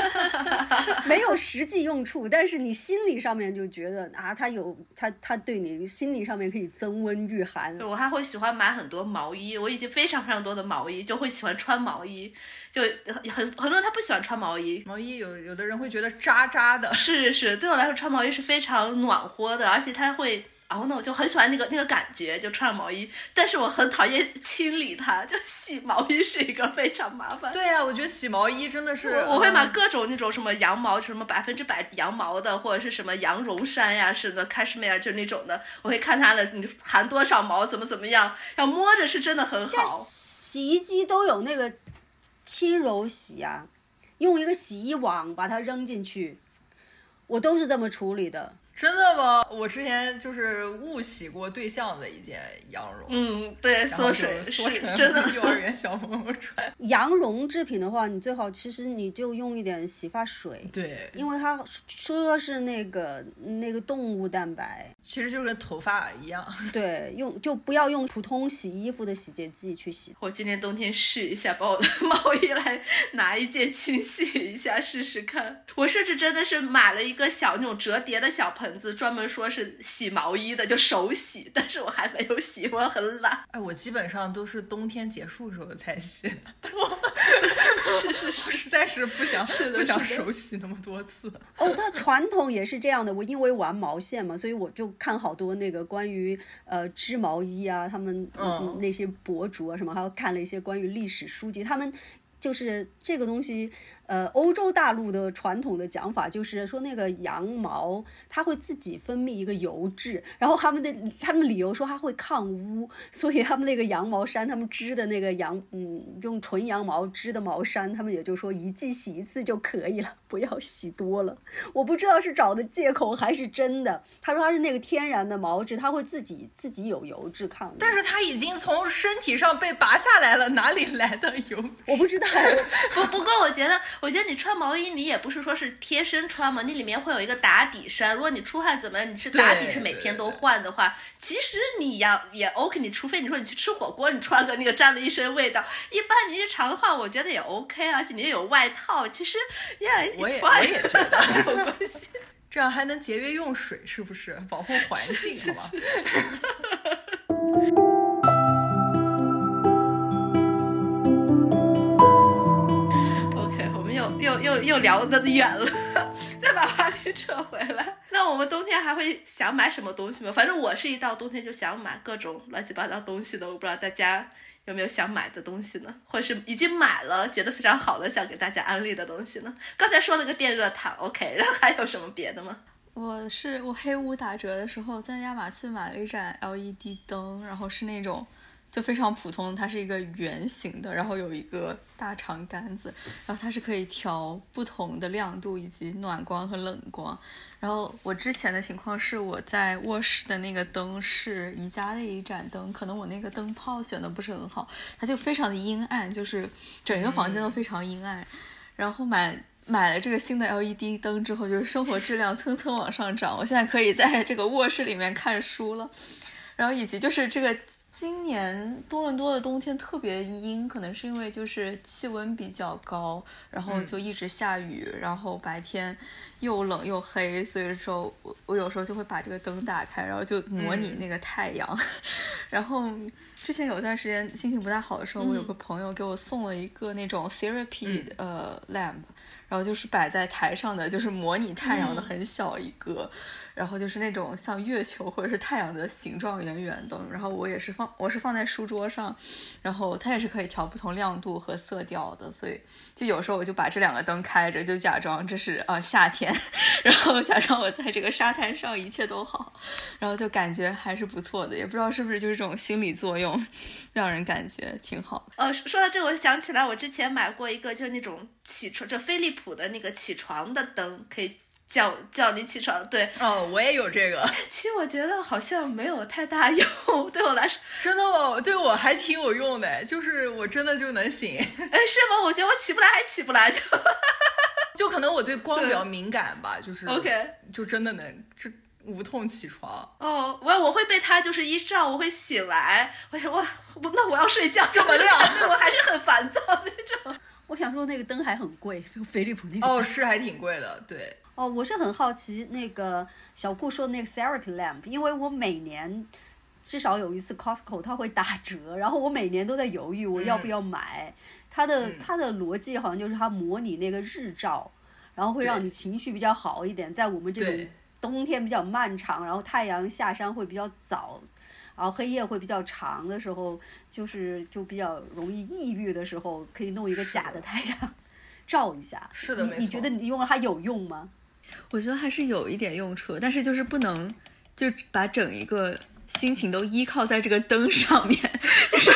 没有实际用处，但是你心理上面就觉得啊，它有它它对你心理上面可以增温御寒。我还会喜欢买很多毛衣，我已经非常非常多的毛衣，就会喜欢穿毛衣，就很很多人他不喜欢穿毛衣，毛衣有有的人会觉得扎扎的，是是，对我来说穿毛衣是非常暖和的，而且它会。然后呢，我就很喜欢那个那个感觉，就穿上毛衣。但是我很讨厌清理它，就洗毛衣是一个非常麻烦。对啊，我觉得洗毛衣真的是。我会买各种那种什么羊毛，什么百分之百羊毛的，或者是什么羊绒衫呀，什么 cashmere 就那种的。我会看它的你含多少毛，怎么怎么样，要摸着是真的很好。洗衣机都有那个轻柔洗啊，用一个洗衣网把它扔进去，我都是这么处理的。真的吗？我之前就是误洗过对象的一件羊绒，嗯，对，缩水缩成真的 幼儿园小朋友穿。羊绒制品的话，你最好其实你就用一点洗发水，对，因为它说是那个那个动物蛋白，其实就跟头发一样。对，用就不要用普通洗衣服的洗洁剂去洗。我今年冬天试一下，把我的毛衣来拿一件清洗一下试试看。我甚至真的是买了一个小那种折叠的小盆。盆子专门说是洗毛衣的，就手洗，但是我还没有洗，我很懒。哎，我基本上都是冬天结束的时候才洗，是 是是，实在是不想 不想手洗那么多次。哦，它传统也是这样的。我因为玩毛线嘛，所以我就看好多那个关于呃织毛衣啊，他们那些博主啊什么，还有看了一些关于历史书籍，他们就是这个东西。呃，欧洲大陆的传统的讲法就是说，那个羊毛它会自己分泌一个油脂，然后他们的他们理由说它会抗污，所以他们那个羊毛衫，他们织的那个羊，嗯，用纯羊毛织的毛衫，他们也就说一季洗一次就可以了，不要洗多了。我不知道是找的借口还是真的。他说他是那个天然的毛质，它会自己自己有油脂抗。但是它已经从身体上被拔下来了，哪里来的油？我不知道。不不过我觉得。我觉得你穿毛衣，你也不是说是贴身穿嘛，你里面会有一个打底衫。如果你出汗怎么，你是打底是每天都换的话，其实你要也 OK。你除非你说你去吃火锅，你穿个那个沾了一身味道。一般你日常的话，我觉得也 OK，而且你也有外套，其实也我也我也觉得 没有关系。这样还能节约用水，是不是？保护环境，好吗？又又聊得远了，再把话题扯回来。那我们冬天还会想买什么东西吗？反正我是一到冬天就想买各种乱七八糟东西的。我不知道大家有没有想买的东西呢？或者是已经买了觉得非常好的想给大家安利的东西呢？刚才说了个电热毯，OK，然后还有什么别的吗？我是我黑五打折的时候在亚马逊买了一盏 LED 灯，然后是那种。就非常普通，它是一个圆形的，然后有一个大长杆子，然后它是可以调不同的亮度以及暖光和冷光。然后我之前的情况是我在卧室的那个灯是宜家的一盏灯，可能我那个灯泡选的不是很好，它就非常的阴暗，就是整个房间都非常阴暗。然后买买了这个新的 LED 灯之后，就是生活质量蹭蹭往上涨。我现在可以在这个卧室里面看书了，然后以及就是这个。今年多伦多的冬天特别阴，可能是因为就是气温比较高，然后就一直下雨，然后白天又冷又黑，所以说我我有时候就会把这个灯打开，然后就模拟那个太阳。然后之前有段时间心情不太好的时候，我有个朋友给我送了一个那种 therapy 呃 lamp，然后就是摆在台上的，就是模拟太阳的很小一个。然后就是那种像月球或者是太阳的形状，圆圆的。然后我也是放，我是放在书桌上，然后它也是可以调不同亮度和色调的。所以就有时候我就把这两个灯开着，就假装这是啊夏天，然后假装我在这个沙滩上一切都好，然后就感觉还是不错的。也不知道是不是就是这种心理作用，让人感觉挺好。呃，说到这，我想起来我之前买过一个，就那种起床，就飞利浦的那个起床的灯，可以。叫叫你起床，对哦，我也有这个。其实我觉得好像没有太大用，对我来说。真的吗？对我还挺有用的，就是我真的就能醒。哎，是吗？我觉得我起不来还是起不来，就 就可能我对光比较敏感吧，就是 OK，就真的能这无痛起床。哦，我我会被它就是一照，我会醒来。我说我那我要睡觉，这么亮，我还是很烦躁那种。我想说那个灯还很贵，飞利浦那个。哦，是还挺贵的，对。哦，我是很好奇那个小顾说的那个 therapy lamp，因为我每年至少有一次 Costco 它会打折，然后我每年都在犹豫我要不要买。它的它的逻辑好像就是它模拟那个日照，然后会让你情绪比较好一点。在我们这种冬天比较漫长，然后太阳下山会比较早，然后黑夜会比较长的时候，就是就比较容易抑郁的时候，可以弄一个假的太阳 照一下。是的，你你觉得你用了它有用吗？我觉得还是有一点用处，但是就是不能就把整一个心情都依靠在这个灯上面，就是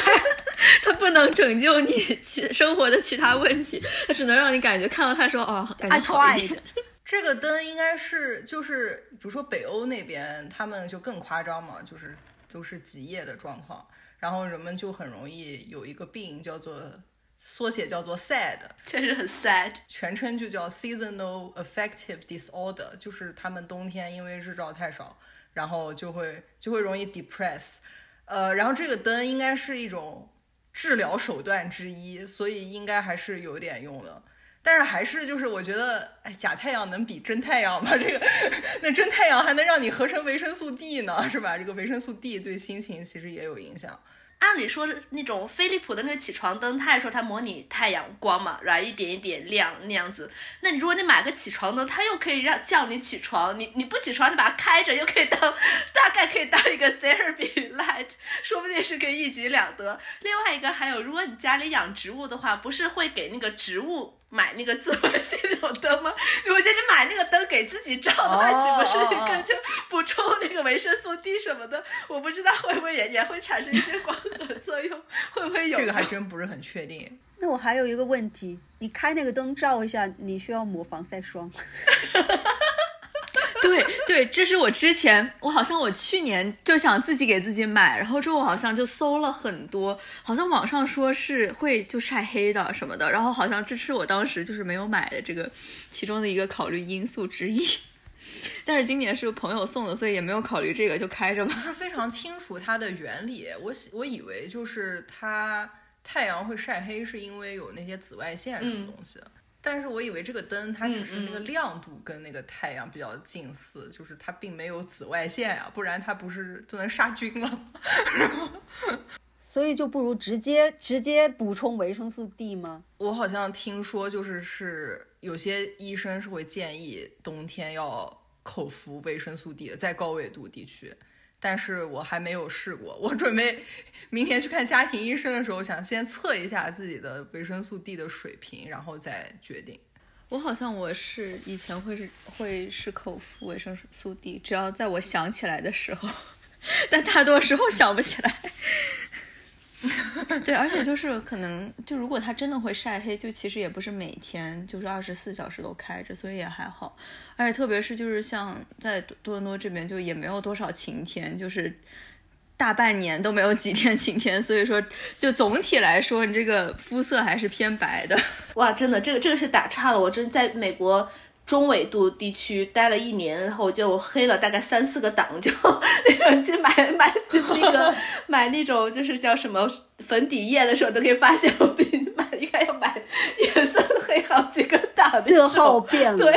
它不能拯救你其生活的其他问题，它只能让你感觉看到它说哦，感觉好一点。这个灯应该是就是比如说北欧那边他们就更夸张嘛，就是都是极夜的状况，然后人们就很容易有一个病叫做。缩写叫做 SAD，确实很 sad，全称就叫 Seasonal Affective Disorder，就是他们冬天因为日照太少，然后就会就会容易 depress，呃，然后这个灯应该是一种治疗手段之一，所以应该还是有点用的。但是还是就是我觉得，哎，假太阳能比真太阳吗？这个 那真太阳还能让你合成维生素 D 呢，是吧？这个维生素 D 对心情其实也有影响。按理说，那种飞利浦的那个起床灯，它也说它模拟太阳光嘛，然后一点一点亮那样子。那你如果你买个起床灯，它又可以让叫你起床，你你不起床，你把它开着，又可以当大概可以当一个 therapy light，说不定是可以一举两得。另外一个还有，如果你家里养植物的话，不是会给那个植物。买那个自来水那种灯吗？我觉得你买那个灯给自己照的话，岂不是更就补充那个维生素 D 什么的？我不知道会不会也也会产生一些光合作用，会不会有？这个还真不是很确定。那我还有一个问题，你开那个灯照一下，你需要抹防晒霜？对对，这是我之前，我好像我去年就想自己给自己买，然后之后我好像就搜了很多，好像网上说是会就晒黑的什么的，然后好像这是我当时就是没有买的这个其中的一个考虑因素之一。但是今年是朋友送的，所以也没有考虑这个，就开着吧。不是非常清楚它的原理，我我以为就是它太阳会晒黑，是因为有那些紫外线什么东西。但是我以为这个灯它只是那个亮度跟那个太阳比较近似，就是它并没有紫外线啊，不然它不是就能杀菌了？所以就不如直接直接补充维生素 D 吗？我好像听说就是是有些医生是会建议冬天要口服维生素 D 的，在高纬度地区。但是我还没有试过，我准备明天去看家庭医生的时候，想先测一下自己的维生素 D 的水平，然后再决定。我好像我是以前会是会是口服维生素 D，只要在我想起来的时候，但大多时候想不起来。对，而且就是可能，就如果它真的会晒黑，就其实也不是每天就是二十四小时都开着，所以也还好。而且特别是就是像在多伦多这边，就也没有多少晴天，就是。大半年都没有几天晴天，所以说就总体来说，你这个肤色还是偏白的。哇，真的，这个这个是打岔了。我真在美国中纬度地区待了一年，然后我就黑了大概三四个档，就那 种去买买那个买那种就是叫什么粉底液的时候，都可以发现我比买应该要买颜色黑好几个档，色号变了。对。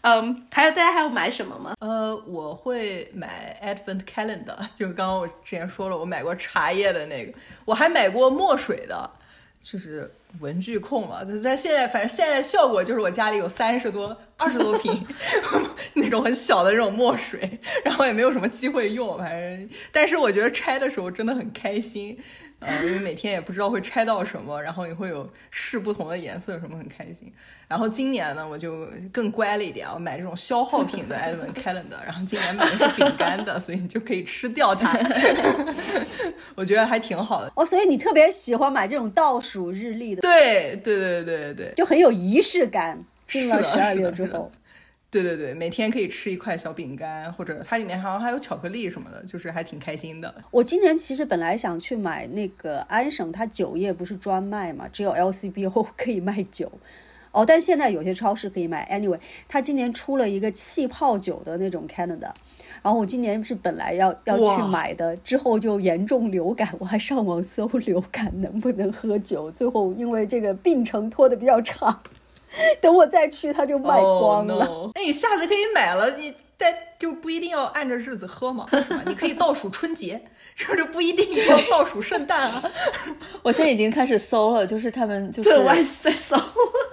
嗯，还有大家还要买什么吗？呃，我会买 Advent Calendar，就是刚刚我之前说了，我买过茶叶的那个，我还买过墨水的，就是文具控嘛。就在现在，反正现在效果就是我家里有三十多、二十多瓶 那种很小的这种墨水，然后也没有什么机会用，反正，但是我觉得拆的时候真的很开心。呃，因为每天也不知道会拆到什么，然后你会有试不同的颜色，什么很开心。然后今年呢，我就更乖了一点，我买这种消耗品的 Advent Calendar，然后今年买的是饼干的，所以你就可以吃掉它。我觉得还挺好的。哦，所以你特别喜欢买这种倒数日历的？对对对对对，就很有仪式感。进了十二月之后。对对对，每天可以吃一块小饼干，或者它里面好像还有巧克力什么的，就是还挺开心的。我今年其实本来想去买那个安省，它酒业不是专卖嘛，只有 LCBO 可以卖酒。哦，但现在有些超市可以买。Anyway，它今年出了一个气泡酒的那种 Canada，然后我今年是本来要要去买的，之后就严重流感，我还上网搜流感能不能喝酒，最后因为这个病程拖得比较长。等我再去，它就卖光了。那你下次可以买了，你再就不一定要按着日子喝嘛，是吧？你可以倒数春节，是不是不一定要倒数圣诞啊？我现在已经开始搜了，就是他们就是我也在搜，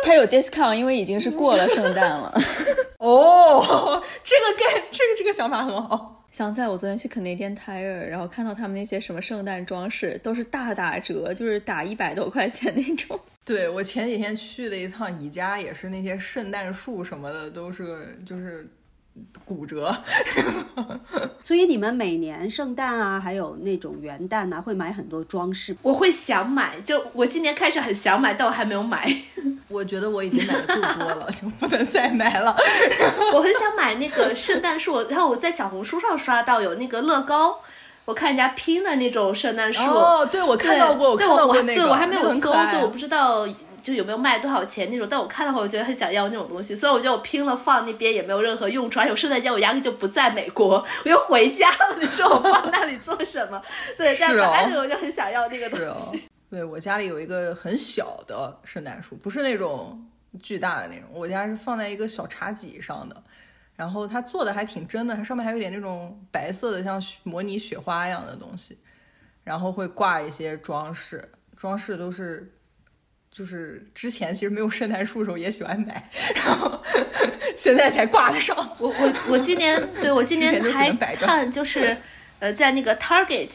它有 discount，因为已经是过了圣诞了。哦，这个概这个这个想法很好。想起来，我昨天去 Canadian Tire，然后看到他们那些什么圣诞装饰都是大打折，就是打一百多块钱那种。对我前几天去了一趟宜家，也是那些圣诞树什么的都是就是。骨折，所以你们每年圣诞啊，还有那种元旦啊，会买很多装饰。我会想买，就我今年开始很想买，但我还没有买。我觉得我已经买的够多了，就不能再买了。我很想买那个圣诞树，然后我在小红书上刷到有那个乐高，我看人家拼的那种圣诞树。哦，对，我看到过，我看到过那个，对我还没有搜，所以我不知道。就有没有卖多少钱那种？但我看的话，我觉得很想要那种东西。所以我觉得我拼了放那边也没有任何用处。而且我圣诞节我压根就不在美国，我又回家了。你说我放那里做什么？对，这样子，哎，我就很想要那个东西。对我家里有一个很小的圣诞树，不是那种巨大的那种。我家是放在一个小茶几上的，然后它做的还挺真的，它上面还有点那种白色的，像模拟雪花一样的东西，然后会挂一些装饰，装饰都是。就是之前其实没有圣诞树的时候也喜欢买，然后 现在才挂得上。我我我今年对我今年还看就是，呃，在那个 Target。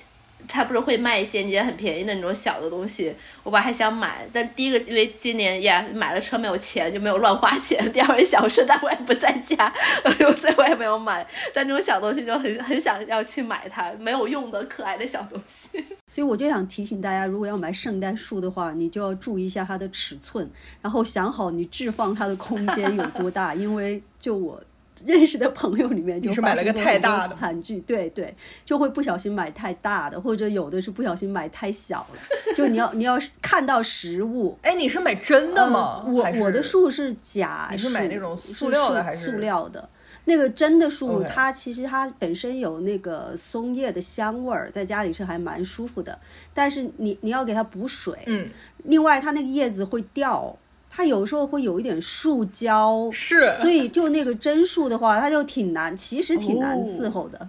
他不是会卖一些也很便宜的那种小的东西，我爸还想买，但第一个因为今年呀买了车没有钱就没有乱花钱，第二位小圣诞我也不在家，所以我也没有买。但这种小东西就很很想要去买它，没有用的可爱的小东西。所以我就想提醒大家，如果要买圣诞树的话，你就要注意一下它的尺寸，然后想好你置放它的空间有多大，因为就我。认识的朋友里面，就是买了个太大的餐具，对对，就会不小心买太大的，或者有的是不小心买太小了。就你要你要看到实物，哎，你是买真的吗？我我的树是假，你是买那种塑料的还是塑料的？那个真的树，它其实它本身有那个松叶的香味儿，在家里是还蛮舒服的。但是你你要给它补水，嗯，另外它那个叶子会掉。它有时候会有一点树胶，是，所以就那个真数的话，它就挺难，其实挺难伺候的。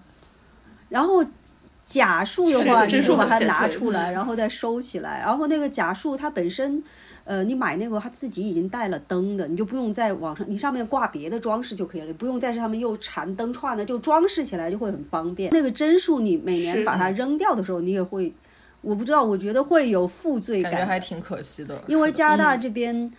然后假树的话，你就把它拿出来，然后再收起来。然后那个假树它本身，呃，你买那个它自己已经带了灯的，你就不用在网上，你上面挂别的装饰就可以了，不用在上面又缠灯串的，就装饰起来就会很方便。那个真树你每年把它扔掉的时候，你也会，我不知道，我觉得会有负罪感，感觉还挺可惜的。因为加拿大这边。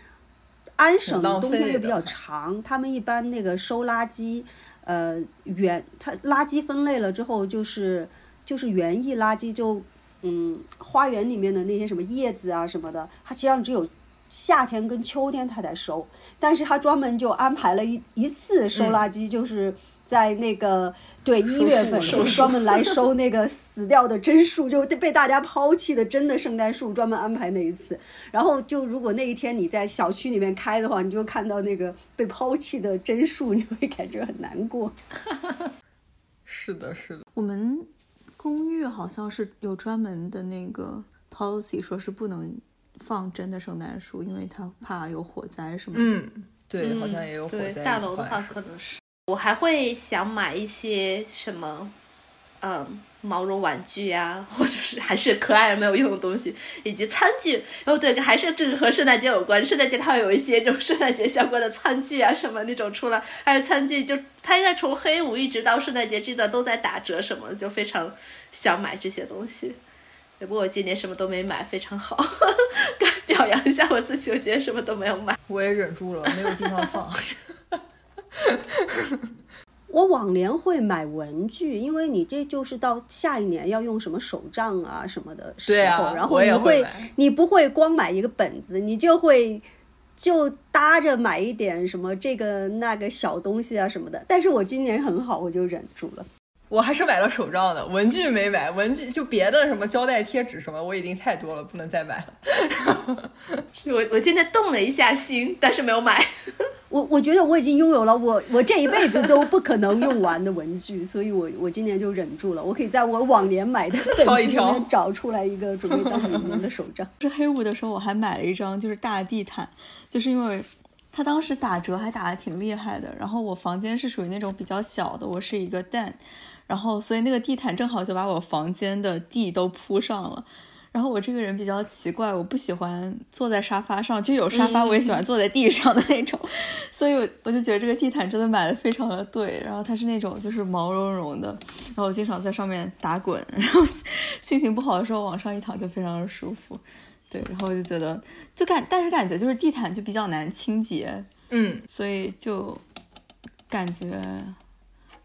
安省冬天又比较长，他们一般那个收垃圾，呃，园它垃圾分类了之后，就是就是园艺垃圾，就嗯，花园里面的那些什么叶子啊什么的，它实际上只有夏天跟秋天它才收，但是它专门就安排了一一次收垃圾，就是。在那个对一月份就是专门来 收那个死掉的真树，就被大家抛弃的真的圣诞树，专门安排那一次。然后就如果那一天你在小区里面开的话，你就看到那个被抛弃的真树，你会感觉很难过。是的，是的，我们公寓好像是有专门的那个 policy，说是不能放真的圣诞树，因为他怕有火灾什么的。嗯，对，好像也有火灾。大楼的话可能是。我还会想买一些什么，嗯，毛绒玩具呀，或者是还是可爱而没有用的东西，以及餐具。哦，对，还是这个和圣诞节有关。圣诞节它会有一些这种圣诞节相关的餐具啊，什么那种出来。还有餐具，就它应该从黑五一直到圣诞节这段都在打折，什么就非常想买这些东西。不过我今年什么都没买，非常好，该 表扬一下我自己。我今年什么都没有买，我也忍住了，没有地方放。我往年会买文具，因为你这就是到下一年要用什么手账啊什么的时候，然后你会你不会光买一个本子，你就会就搭着买一点什么这个那个小东西啊什么的。但是我今年很好，我就忍住了。我还是买了手账的，文具没买，文具就别的什么胶带、贴纸什么，我已经太多了，不能再买了。是我我今天动了一下心，但是没有买。我我觉得我已经拥有了我我这一辈子都不可能用完的文具，所以我我今年就忍住了。我可以在我往年买的挑一挑，找出来一个准备当明年的手账。是黑五的时候，我还买了一张就是大地毯，就是因为它当时打折还打得挺厉害的。然后我房间是属于那种比较小的，我是一个蛋。然后，所以那个地毯正好就把我房间的地都铺上了。然后我这个人比较奇怪，我不喜欢坐在沙发上，就有沙发我也喜欢坐在地上的那种。所以，我我就觉得这个地毯真的买的非常的对。然后它是那种就是毛茸茸的，然后我经常在上面打滚，然后心情不好的时候往上一躺就非常的舒服。对，然后我就觉得就感，但是感觉就是地毯就比较难清洁，嗯，所以就感觉。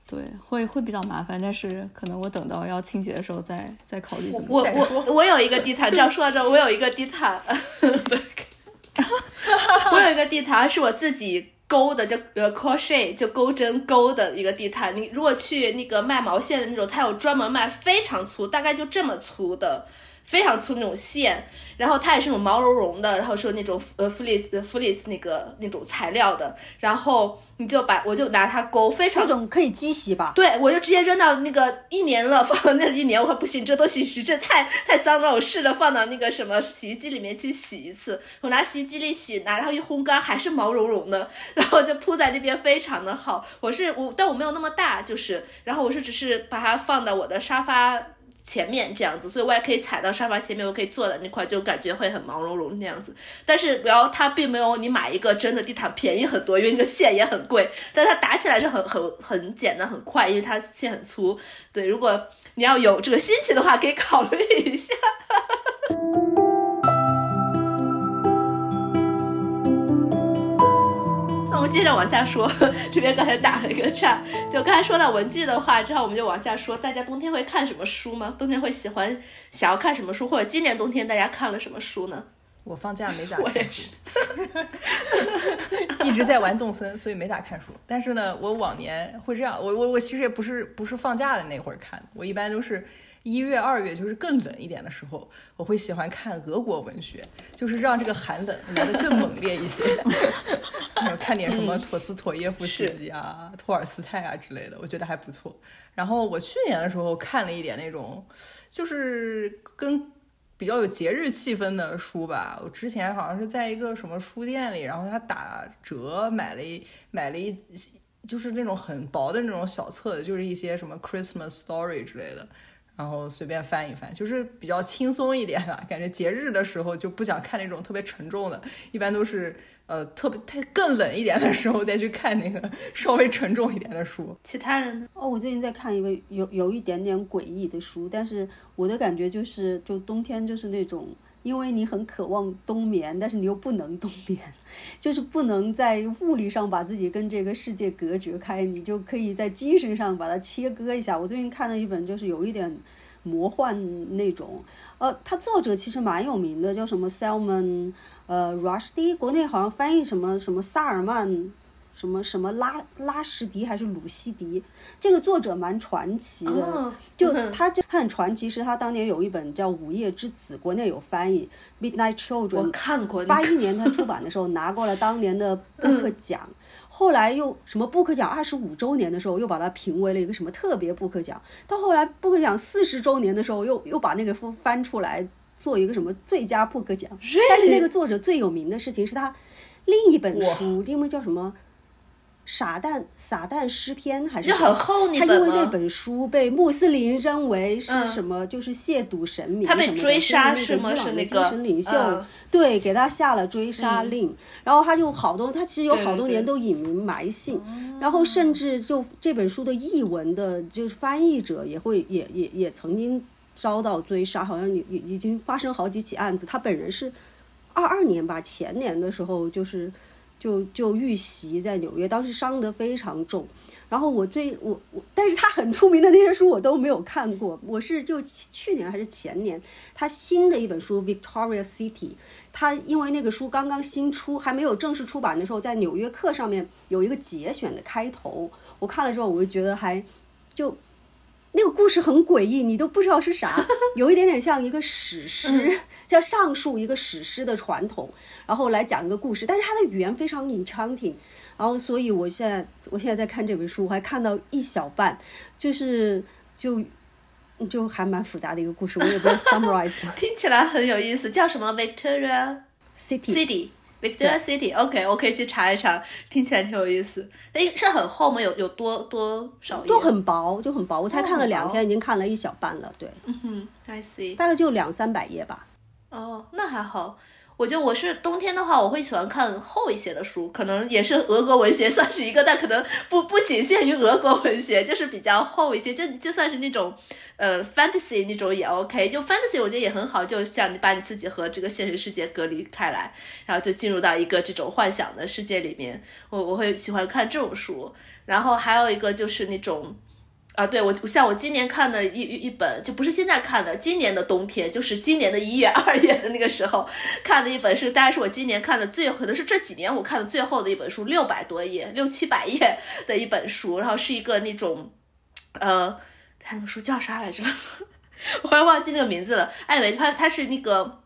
对，会会比较麻烦，但是可能我等到要清洁的时候再再考虑怎么我我我有一个地毯，这样说到这，我有一个地毯，我有一个地毯是我自己勾的，叫呃 crochet，就钩针勾的一个地毯。你如果去那个卖毛线的那种，它有专门卖非常粗，大概就这么粗的，非常粗那种线。然后它也是那种毛茸茸的，然后是那种呃 fleece fleece 那个那种材料的，然后你就把我就拿它勾，非常那种可以机洗吧？对，我就直接扔到那个一年了，放了那一年，我说不行，这东西洗这太太脏了，我试着放到那个什么洗衣机里面去洗一次，我拿洗衣机里洗拿，然后一烘干还是毛茸茸的，然后就铺在那边非常的好。我是我，但我没有那么大，就是，然后我是只是把它放到我的沙发。前面这样子，所以我也可以踩到沙发前面，我可以坐在那块，就感觉会很毛茸茸那样子。但是不要，它并没有你买一个真的地毯便宜很多，因为那个线也很贵。但它打起来是很很很简单很快，因为它线很粗。对，如果你要有这个心情的话，可以考虑一下。接着往下说，这边刚才打了一个岔，就刚才说到文具的话，之后我们就往下说，大家冬天会看什么书吗？冬天会喜欢想要看什么书，或者今年冬天大家看了什么书呢？我放假没咋 看书，我也是，一直在玩动森，所以没咋看书。但是呢，我往年会这样，我我我其实也不是不是放假的那会儿看，我一般都是。一月、二月就是更冷一点的时候，我会喜欢看俄国文学，就是让这个寒冷来的更猛烈一些。看点什么陀思妥耶夫斯基啊、托尔斯泰啊之类的，我觉得还不错。然后我去年的时候看了一点那种，就是跟比较有节日气氛的书吧。我之前好像是在一个什么书店里，然后他打折买了一买了一，就是那种很薄的那种小册子，就是一些什么 Christmas Story 之类的。然后随便翻一翻，就是比较轻松一点吧。感觉节日的时候就不想看那种特别沉重的，一般都是呃特别太更冷一点的时候再去看那个 稍微沉重一点的书。其他人呢？哦，我最近在看一个有有一点点诡异的书，但是我的感觉就是，就冬天就是那种。因为你很渴望冬眠，但是你又不能冬眠，就是不能在物理上把自己跟这个世界隔绝开，你就可以在精神上把它切割一下。我最近看了一本，就是有一点魔幻那种，呃，它作者其实蛮有名的，叫什么 Salman，呃，Rushdie，国内好像翻译什么什么萨尔曼。什么什么拉拉什迪还是鲁西迪，这个作者蛮传奇的，就他这他很传奇，是他当年有一本叫《午夜之子》，国内有翻译《Midnight Children》，我看过，八一年他出版的时候 拿过了当年的布克奖，后来又什么布克奖二十五周年的时候又把它评为了一个什么特别布克奖，到后来布克奖四十周年的时候又又把那个书翻出来做一个什么最佳布克奖，但是那个作者最有名的事情是他另一本书，因为叫什么？傻蛋撒旦诗篇还是很厚他因为那本书被穆斯林认为是什么，就是亵渎神明，他被追杀是吗？是那个精神领袖，对，给他下了追杀令。然后他就好多，他其实有好多年都隐名埋姓。然后甚至就这本书的译文的，就是翻译者也会也也也曾经遭到追杀，好像已已已经发生好几起案子。他本人是二二年吧，前年的时候就是。就就遇袭在纽约，当时伤得非常重。然后我最我我，但是他很出名的那些书我都没有看过。我是就去年还是前年，他新的一本书《Victoria City》，他因为那个书刚刚新出，还没有正式出版的时候，在《纽约客》上面有一个节选的开头，我看了之后，我就觉得还就。那个故事很诡异，你都不知道是啥，有一点点像一个史诗，叫上述一个史诗的传统，然后来讲一个故事，但是它的语言非常 enchanting，然后所以我现在我现在在看这本书，我还看到一小半，就是就就还蛮复杂的一个故事，我也不知道 summarize。听起来很有意思，叫什么？Victoria City City。Victoria City，OK，我可以去查一查，听起来挺有意思。哎，是很厚吗？有有多多少页？都很薄，就很薄。我才看了两天，已经看了一小半了。对，嗯哼，I see。大概就两三百页吧。哦，那还好。我觉得我是冬天的话，我会喜欢看厚一些的书，可能也是俄国文学算是一个，但可能不不仅限于俄国文学，就是比较厚一些，就就算是那种，呃，fantasy 那种也 OK，就 fantasy 我觉得也很好，就像你把你自己和这个现实世界隔离开来，然后就进入到一个这种幻想的世界里面，我我会喜欢看这种书，然后还有一个就是那种。啊，对我像我今年看的一一本，就不是现在看的，今年的冬天，就是今年的一月、二月的那个时候看的一本，是当然是我今年看的最，可能是这几年我看的最后的一本书，六百多页，六七百页的一本书，然后是一个那种，呃，他那个书叫啥来着？我忽然忘记那个名字了。艾维他他是那个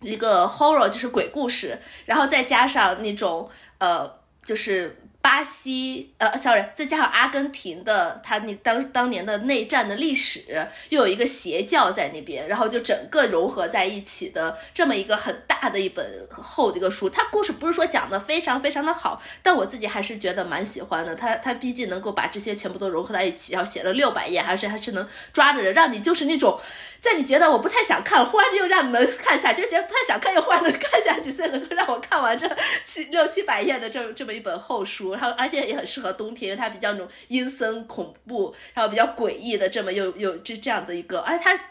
一个 horror，就是鬼故事，然后再加上那种呃，就是。巴西，呃，sorry，再加上阿根廷的，他那当当年的内战的历史，又有一个邪教在那边，然后就整个融合在一起的这么一个很大的一本厚的一个书。它故事不是说讲的非常非常的好，但我自己还是觉得蛮喜欢的。它它毕竟能够把这些全部都融合在一起，然后写了六百页，还是还是能抓着人，让你就是那种。在你觉得我不太想看，忽然又让你能看下去，觉得不太想看，又忽然能看下去，所以能够让我看完这七六七百页的这这么一本厚书，然后而且也很适合冬天，因为它比较那种阴森恐怖，然后比较诡异的这么又又这这样的一个，而且它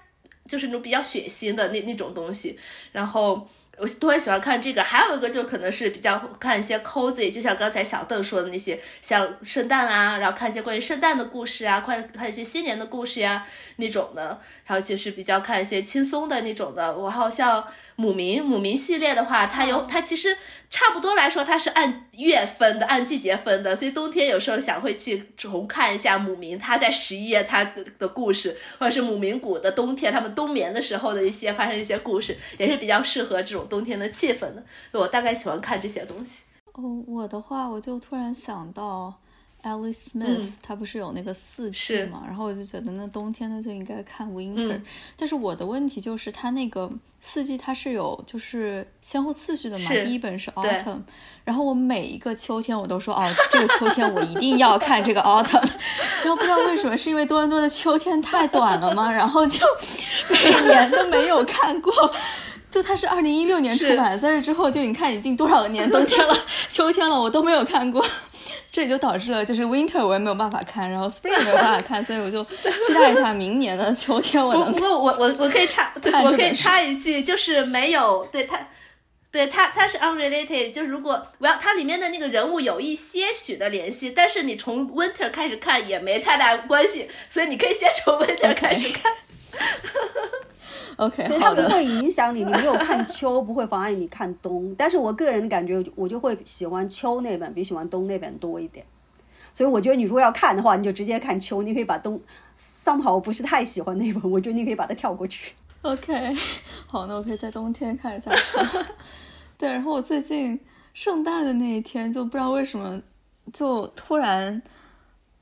就是那种比较血腥的那那种东西，然后。我都很喜欢看这个，还有一个就可能是比较看一些 cozy，就像刚才小邓说的那些，像圣诞啊，然后看一些关于圣诞的故事啊，看看一些新年的故事呀那种的，然后就是比较看一些轻松的那种的。我好像母民母民系列的话，它有它其实。差不多来说，它是按月分的，按季节分的，所以冬天有时候想会去重看一下母明他在十一月他的的故事，或者是母明谷的冬天他们冬眠的时候的一些发生一些故事，也是比较适合这种冬天的气氛的。我大概喜欢看这些东西。哦，我的话，我就突然想到。Alice Smith，他不是有那个四季嘛？然后我就觉得那冬天呢就应该看 Winter。但是我的问题就是它那个四季它是有就是先后次序的嘛？第一本是 Autumn，然后我每一个秋天我都说哦，这个秋天我一定要看这个 Autumn。然后不知道为什么，是因为多伦多的秋天太短了吗？然后就 每年都没有看过。就它是二零一六年出版，在这之后就你看已经多少年冬天了、秋天了，我都没有看过。这也就导致了，就是 winter 我也没有办法看，然后 spring 也没有办法看，所以我就期待一下明年的秋天我能。不过我我我可以插，对我可以插一句，就是没有对它，对它它是 unrelated，就是如果我要它里面的那个人物有一些许的联系，但是你从 winter 开始看也没太大关系，所以你可以先从 winter 开始看。OK，所以它不会影响你，你没有看秋不会妨碍你看冬。但是我个人感觉，我就会喜欢秋那本比喜欢冬那本多一点。所以我觉得你如果要看的话，你就直接看秋，你可以把冬。somehow 不是太喜欢那本，我觉得你可以把它跳过去。OK，好，那我可以在冬天看一下秋。对，然后我最近圣诞的那一天，就不知道为什么，就突然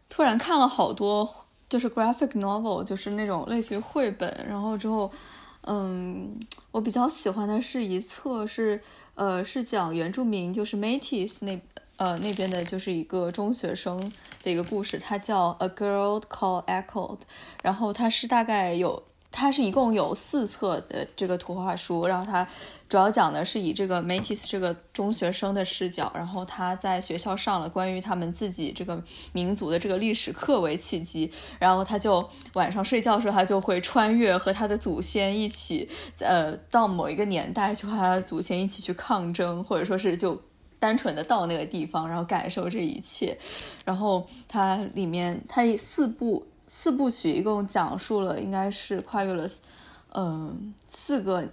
突然看了好多，就是 graphic novel，就是那种类似于绘本。然后之后，嗯，我比较喜欢的是一册，是呃，是讲原住民，就是 Métis 那。呃，那边的就是一个中学生的一个故事，它叫《A Girl Called Echoed》，然后它是大概有，它是一共有四册的这个图画书，然后它主要讲的是以这个 Métis 这个中学生的视角，然后他在学校上了关于他们自己这个民族的这个历史课为契机，然后他就晚上睡觉的时候，他就会穿越和他的祖先一起，呃，到某一个年代，就和他的祖先一起去抗争，或者说是就。单纯的到那个地方，然后感受这一切，然后它里面它四部四部曲一共讲述了，应该是跨越了，嗯，四个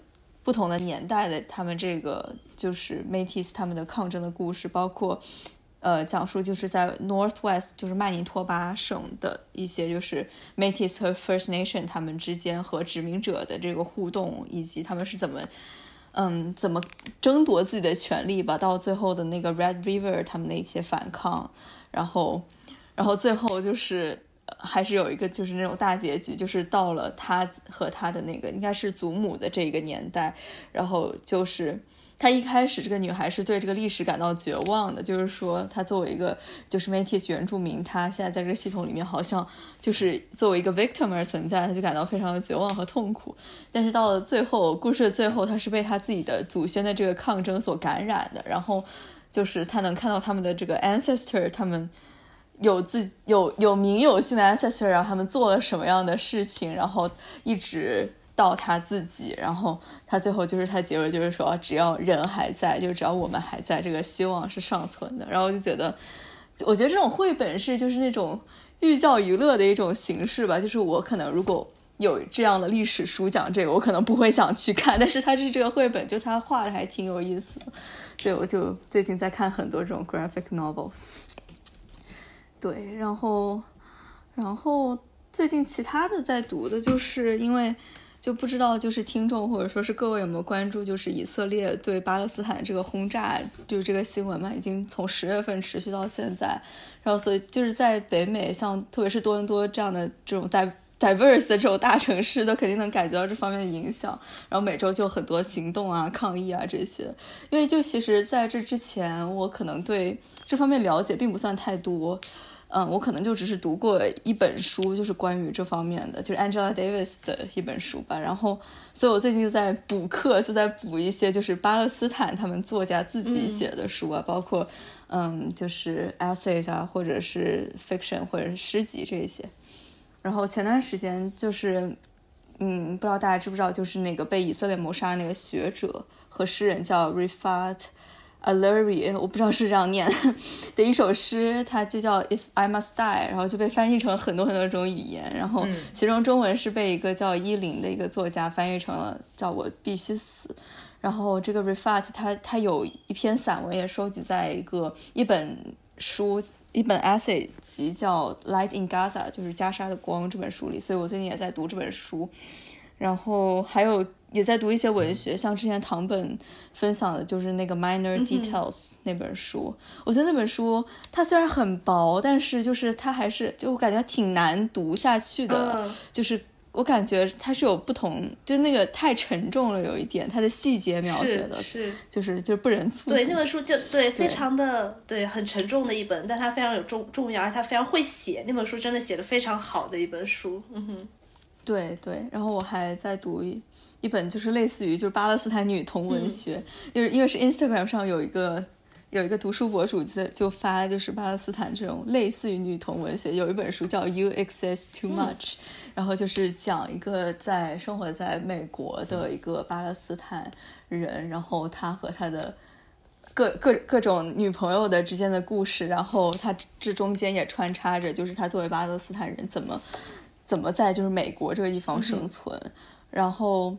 不同的年代的他们这个就是 Métis 他们的抗争的故事，包括呃讲述就是在 Northwest 就是曼尼托巴省的一些就是 Métis 和 First Nation 他们之间和殖民者的这个互动，以及他们是怎么。嗯，怎么争夺自己的权利吧？到最后的那个 Red River，他们的一些反抗，然后，然后最后就是还是有一个就是那种大结局，就是到了他和他的那个应该是祖母的这个年代，然后就是。她一开始，这个女孩是对这个历史感到绝望的，就是说，她作为一个就是 Métis 原住民，她现在在这个系统里面好像就是作为一个 victim 而存在，她就感到非常的绝望和痛苦。但是到了最后，故事的最后，她是被她自己的祖先的这个抗争所感染的，然后就是她能看到他们的这个 ancestor，他们有自有有名有姓的 ancestor，然后他们做了什么样的事情，然后一直。到他自己，然后他最后就是他结尾就是说，只要人还在，就只要我们还在，这个希望是尚存的。然后我就觉得，我觉得这种绘本是就是那种寓教于乐的一种形式吧。就是我可能如果有这样的历史书讲这个，我可能不会想去看。但是他是这个绘本，就他画的还挺有意思的。对，我就最近在看很多这种 graphic novels。对，然后，然后最近其他的在读的就是因为。就不知道，就是听众或者说是各位有没有关注，就是以色列对巴勒斯坦这个轰炸，就是这个新闻嘛，已经从十月份持续到现在，然后所以就是在北美，像特别是多伦多这样的这种 diverse 的这种大城市，都肯定能感觉到这方面的影响。然后每周就很多行动啊、抗议啊这些。因为就其实在这之前，我可能对这方面了解并不算太多。嗯，我可能就只是读过一本书，就是关于这方面的，就是 Angela Davis 的一本书吧。然后，所以我最近就在补课，就在补一些就是巴勒斯坦他们作家自己写的书啊，包括嗯，就是 essays 啊，或者是 fiction 或者是诗集这些。然后前段时间就是，嗯，不知道大家知不知道，就是那个被以色列谋杀那个学者和诗人叫 Rifat。Alari，我不知道是这样念的一首诗，它就叫 If I Must Die，然后就被翻译成很多很多种语言，然后其中中文是被一个叫伊林的一个作家翻译成了叫我必须死。然后这个 Refat 他他有一篇散文也收集在一个一本书一本 essay 集叫 Light in Gaza，就是加沙的光这本书里，所以我最近也在读这本书，然后还有。也在读一些文学，像之前唐本分享的，就是那个《Minor Details》那本书。我觉得那本书它虽然很薄，但是就是它还是就我感觉挺难读下去的。就是我感觉它是有不同，就那个太沉重了，有一点它的细节描写的，是就是就是不忍卒。对那本书就对非常的对很沉重的一本，但它非常有重重要，而且它非常会写。那本书真的写的非常好的一本书。嗯哼，对对。然后我还在读一。一本就是类似于就是巴勒斯坦女童文学，就是因为是 Instagram 上有一个有一个读书博主就就发就是巴勒斯坦这种类似于女童文学，有一本书叫 You Excess Too Much，然后就是讲一个在生活在美国的一个巴勒斯坦人，然后他和他的各各各种女朋友的之间的故事，然后他这中间也穿插着就是他作为巴勒斯坦人怎么怎么在就是美国这个地方生存，然后。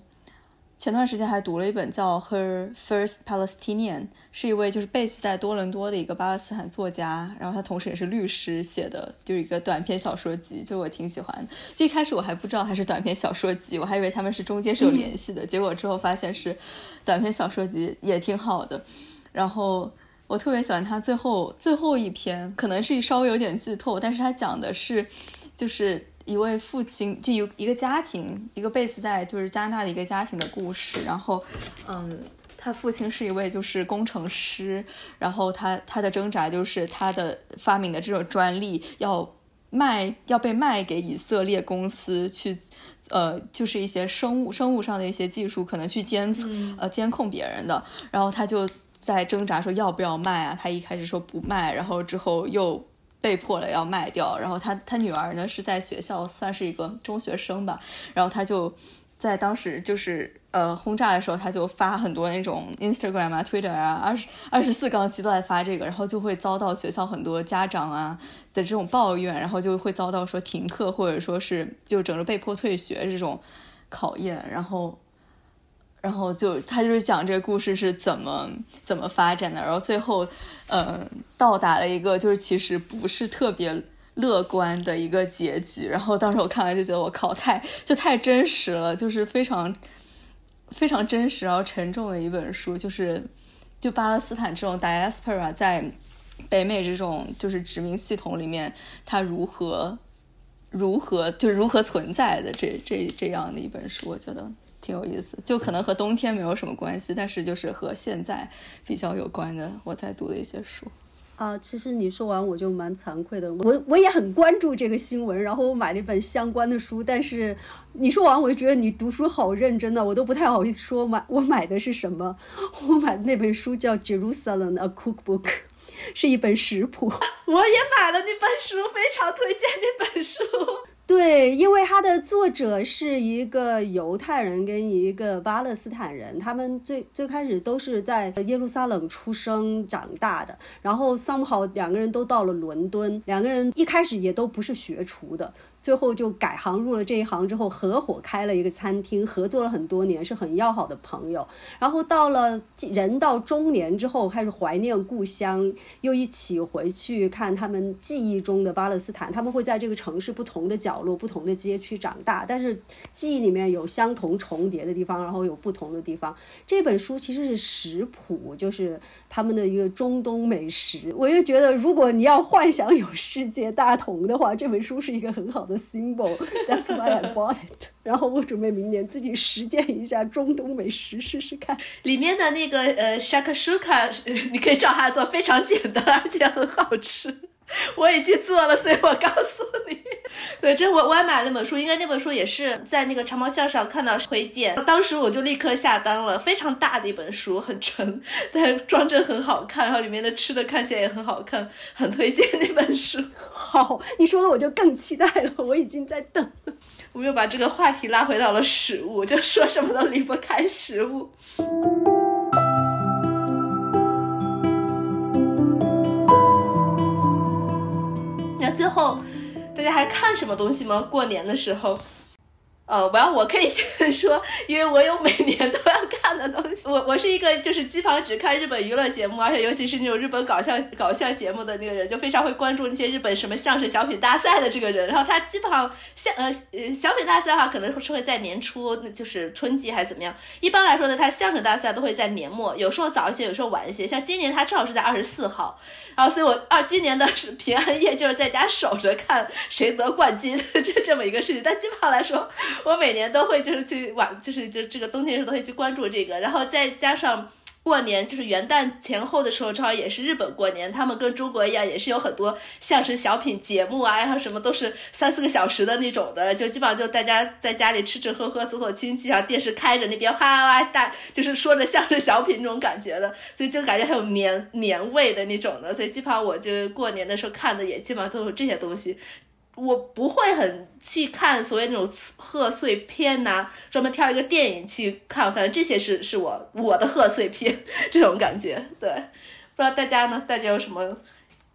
前段时间还读了一本叫《Her First Palestinian》，是一位就是 base 在多伦多的一个巴勒斯坦作家，然后他同时也是律师写的，就是一个短篇小说集，就我挺喜欢。最开始我还不知道它是短篇小说集，我还以为他们是中间是有联系的，结果之后发现是短篇小说集，也挺好的。然后我特别喜欢他最后最后一篇，可能是稍微有点剧透，但是他讲的是就是。一位父亲，就有一个家庭，一个 base 在就是加拿大的一个家庭的故事。然后，嗯，他父亲是一位就是工程师，然后他他的挣扎就是他的发明的这种专利要卖，要被卖给以色列公司去，呃，就是一些生物生物上的一些技术，可能去监测呃监控别人的。然后他就在挣扎说要不要卖啊？他一开始说不卖，然后之后又。被迫了要卖掉，然后他他女儿呢是在学校算是一个中学生吧，然后他就在当时就是呃轰炸的时候，他就发很多那种 Instagram 啊、Twitter 啊，二十二十四杠七都在发这个，然后就会遭到学校很多家长啊的这种抱怨，然后就会遭到说停课或者说是就整个被迫退学这种考验，然后。然后就他就是讲这个故事是怎么怎么发展的，然后最后，嗯，到达了一个就是其实不是特别乐观的一个结局。然后当时我看完就觉得我靠，太就太真实了，就是非常非常真实然后沉重的一本书。就是就巴勒斯坦这种 diaspora 在北美这种就是殖民系统里面，它如何如何就是如何存在的这这这样的一本书，我觉得。挺有意思，就可能和冬天没有什么关系，但是就是和现在比较有关的，我在读的一些书。啊，其实你说完我就蛮惭愧的，我我也很关注这个新闻，然后我买了一本相关的书，但是你说完我就觉得你读书好认真的，我都不太好意思说买我买的是什么。我买的那本书叫《Jerusalem a Cookbook》，是一本食谱。我也买了那本书，非常推荐那本书。对，因为它的作者是一个犹太人跟一个巴勒斯坦人，他们最最开始都是在耶路撒冷出生长大的，然后 somehow 两个人都到了伦敦，两个人一开始也都不是学厨的。最后就改行入了这一行之后，合伙开了一个餐厅，合作了很多年，是很要好的朋友。然后到了人到中年之后，开始怀念故乡，又一起回去看他们记忆中的巴勒斯坦。他们会在这个城市不同的角落、不同的街区长大，但是记忆里面有相同重叠的地方，然后有不同的地方。这本书其实是食谱，就是他们的一个中东美食。我就觉得，如果你要幻想有世界大同的话，这本书是一个很好的。Symbol，that's why I bought it。然后我准备明年自己实践一下中东美食，试试看。里面的那个呃 shakshuka，你可以照它做，非常简单，而且很好吃。我已经做了，所以我告诉你。对，这我我还买了那本书，应该那本书也是在那个长毛象上看到推荐，当时我就立刻下单了。非常大的一本书，很沉，但装帧很好看，然后里面的吃的看起来也很好看，很推荐那本书。好，你说了我就更期待了，我已经在等。我们又把这个话题拉回到了食物，就说什么都离不开食物。最后，大家还看什么东西吗？过年的时候。呃，我要我可以先 说，因为我有每年都要看的东西。我我是一个就是基本上只看日本娱乐节目，而且尤其是那种日本搞笑搞笑节目的那个人，就非常会关注那些日本什么相声小品大赛的这个人。然后他基本上像呃呃小品大赛的话，可能是会在年初，就是春季还是怎么样。一般来说呢，他相声大赛都会在年末，有时候早一些，有时候晚一些。像今年他正好是在二十四号，然后所以我二今年的平安夜就是在家守着看谁得冠军，就这么一个事情。但基本上来说。我每年都会就是去晚，就是就这个冬天的时候都会去关注这个，然后再加上过年，就是元旦前后的时候，正好也是日本过年，他们跟中国一样，也是有很多相声小品节目啊，然后什么都是三四个小时的那种的，就基本上就大家在家里吃吃喝喝，走走亲戚，然后电视开着那边哗哗大，就是说着相声小品那种感觉的，所以就感觉很有年年味的那种的，所以基本上我就过年的时候看的也基本上都是这些东西。我不会很去看所谓那种贺岁片呐，专门挑一个电影去看，反正这些是是我我的贺岁片这种感觉。对，不知道大家呢？大家有什么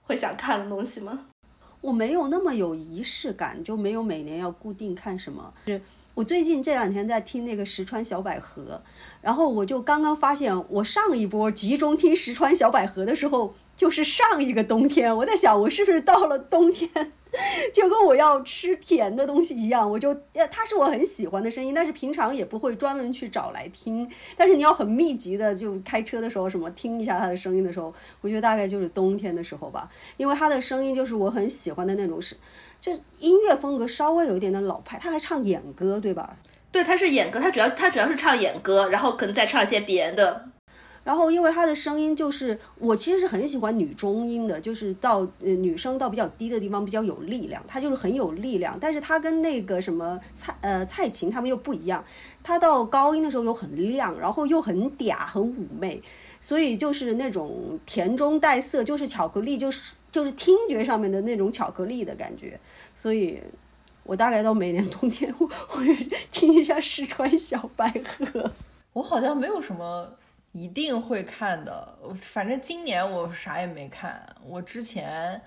会想看的东西吗？我没有那么有仪式感，就没有每年要固定看什么。是我最近这两天在听那个石川小百合，然后我就刚刚发现，我上一波集中听石川小百合的时候。就是上一个冬天，我在想，我是不是到了冬天，就跟我要吃甜的东西一样，我就，呃，它是我很喜欢的声音，但是平常也不会专门去找来听。但是你要很密集的就开车的时候什么听一下它的声音的时候，我觉得大概就是冬天的时候吧，因为它的声音就是我很喜欢的那种，是就音乐风格稍微有一点的老派，他还唱演歌对吧？对，他是演歌，他主要他主要是唱演歌，然后可能再唱一些别的。然后，因为她的声音就是我其实是很喜欢女中音的，就是到呃女生到比较低的地方比较有力量，她就是很有力量。但是她跟那个什么蔡呃蔡琴他们又不一样，她到高音的时候又很亮，然后又很嗲很妩媚，所以就是那种甜中带涩，就是巧克力，就是就是听觉上面的那种巧克力的感觉。所以我大概到每年冬天我会听一下四川小白鹤。我好像没有什么。一定会看的，反正今年我啥也没看。我之前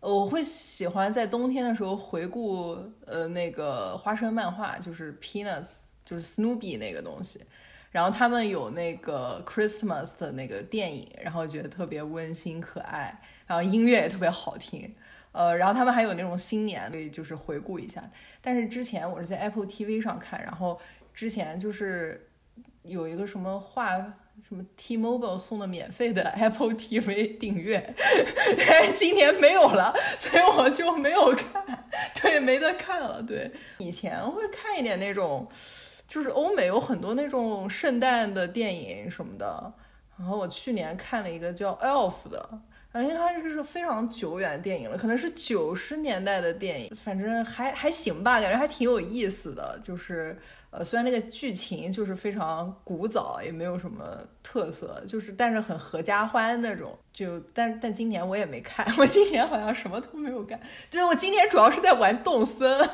我会喜欢在冬天的时候回顾，呃，那个花生漫画，就是 Peanuts，就是 Snoopy 那个东西。然后他们有那个 Christmas 的那个电影，然后觉得特别温馨可爱，然后音乐也特别好听。呃，然后他们还有那种新年可以就是回顾一下。但是之前我是在 Apple TV 上看，然后之前就是有一个什么画。什么 T-Mobile 送的免费的 Apple TV 订阅，但是今年没有了，所以我就没有看，对，没得看了。对，以前会看一点那种，就是欧美有很多那种圣诞的电影什么的。然后我去年看了一个叫 Elf 的，因为它这个是非常久远的电影了，可能是九十年代的电影，反正还还行吧，感觉还挺有意思的，就是。呃，虽然那个剧情就是非常古早，也没有什么特色，就是但是很合家欢那种。就但但今年我也没看，我今年好像什么都没有干。就是我今年主要是在玩动森，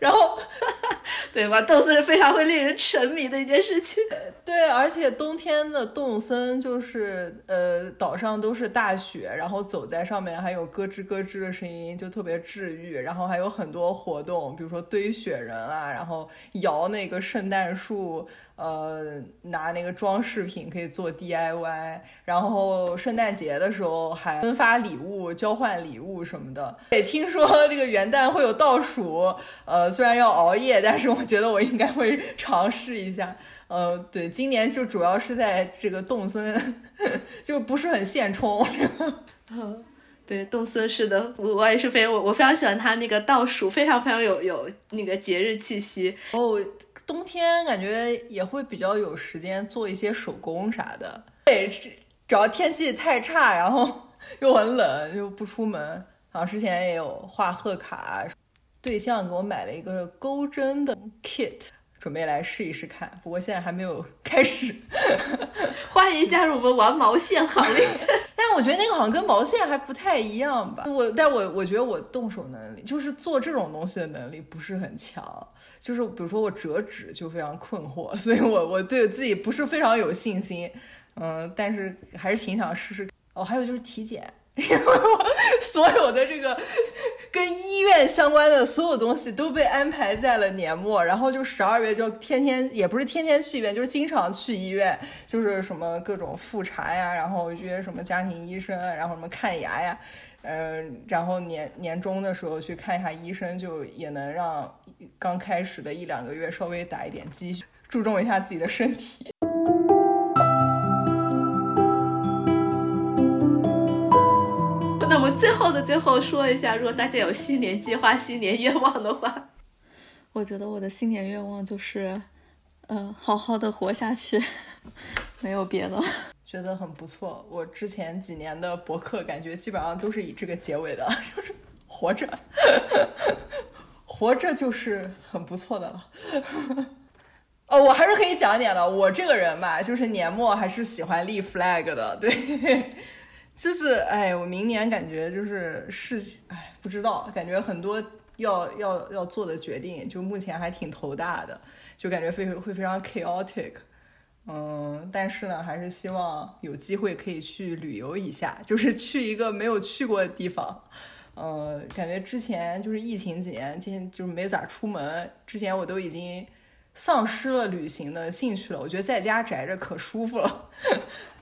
然后 对吧？动森是非常会令人沉迷的一件事情。对，而且冬天的动森就是呃岛上都是大雪，然后走在上面还有咯吱咯吱的声音，就特别治愈。然后还有很多活动，比如说堆雪人啊，然后摇那个圣诞树。呃，拿那个装饰品可以做 DIY，然后圣诞节的时候还分发礼物、交换礼物什么的。对，听说这个元旦会有倒数，呃，虽然要熬夜，但是我觉得我应该会尝试一下。呃，对，今年就主要是在这个动森，就不是很现充。嗯，对，动森是的，我我也是非我我非常喜欢它那个倒数，非常非常有有那个节日气息哦。冬天感觉也会比较有时间做一些手工啥的。对，只要天气太差，然后又很冷，就不出门。然后之前也有画贺卡，对象给我买了一个钩针的 kit，准备来试一试看。不过现在还没有 开始。欢迎加入我们玩毛线行列。但我觉得那个好像跟毛线还不太一样吧。我，但我我觉得我动手能力，就是做这种东西的能力不是很强。就是比如说我折纸就非常困惑，所以我我对自己不是非常有信心。嗯，但是还是挺想试试。哦，还有就是体检。因为我所有的这个跟医院相关的所有东西都被安排在了年末，然后就十二月就天天也不是天天去医院，就是经常去医院，就是什么各种复查呀，然后约什么家庭医生，然后什么看牙呀，嗯，然后年年终的时候去看一下医生，就也能让刚开始的一两个月稍微打一点积蓄，注重一下自己的身体。们最后的最后说一下，如果大家有新年计划、新年愿望的话，我觉得我的新年愿望就是，嗯，好好的活下去，没有别的。觉得很不错。我之前几年的博客感觉基本上都是以这个结尾的，就是活着，活着就是很不错的了。哦，我还是可以讲一点的。我这个人吧，就是年末还是喜欢立 flag 的，对。就是哎，我明年感觉就是事情哎，不知道，感觉很多要要要做的决定，就目前还挺头大的，就感觉非会非常 chaotic，嗯，但是呢，还是希望有机会可以去旅游一下，就是去一个没有去过的地方。嗯，感觉之前就是疫情几年，今天就是没咋出门，之前我都已经丧失了旅行的兴趣了。我觉得在家宅着可舒服了。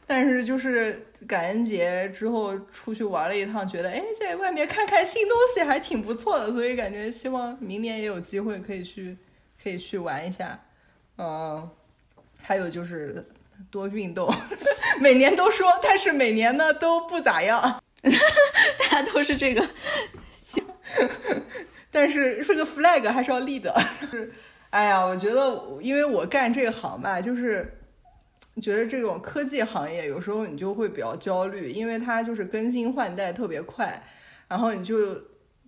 但是就是感恩节之后出去玩了一趟，觉得哎，在外面看看新东西还挺不错的，所以感觉希望明年也有机会可以去，可以去玩一下。嗯，还有就是多运动，每年都说，但是每年呢都不咋样，大家都是这个，但是这个 flag 还是要立的。是，哎呀，我觉得因为我干这行吧，就是。觉得这种科技行业有时候你就会比较焦虑，因为它就是更新换代特别快，然后你就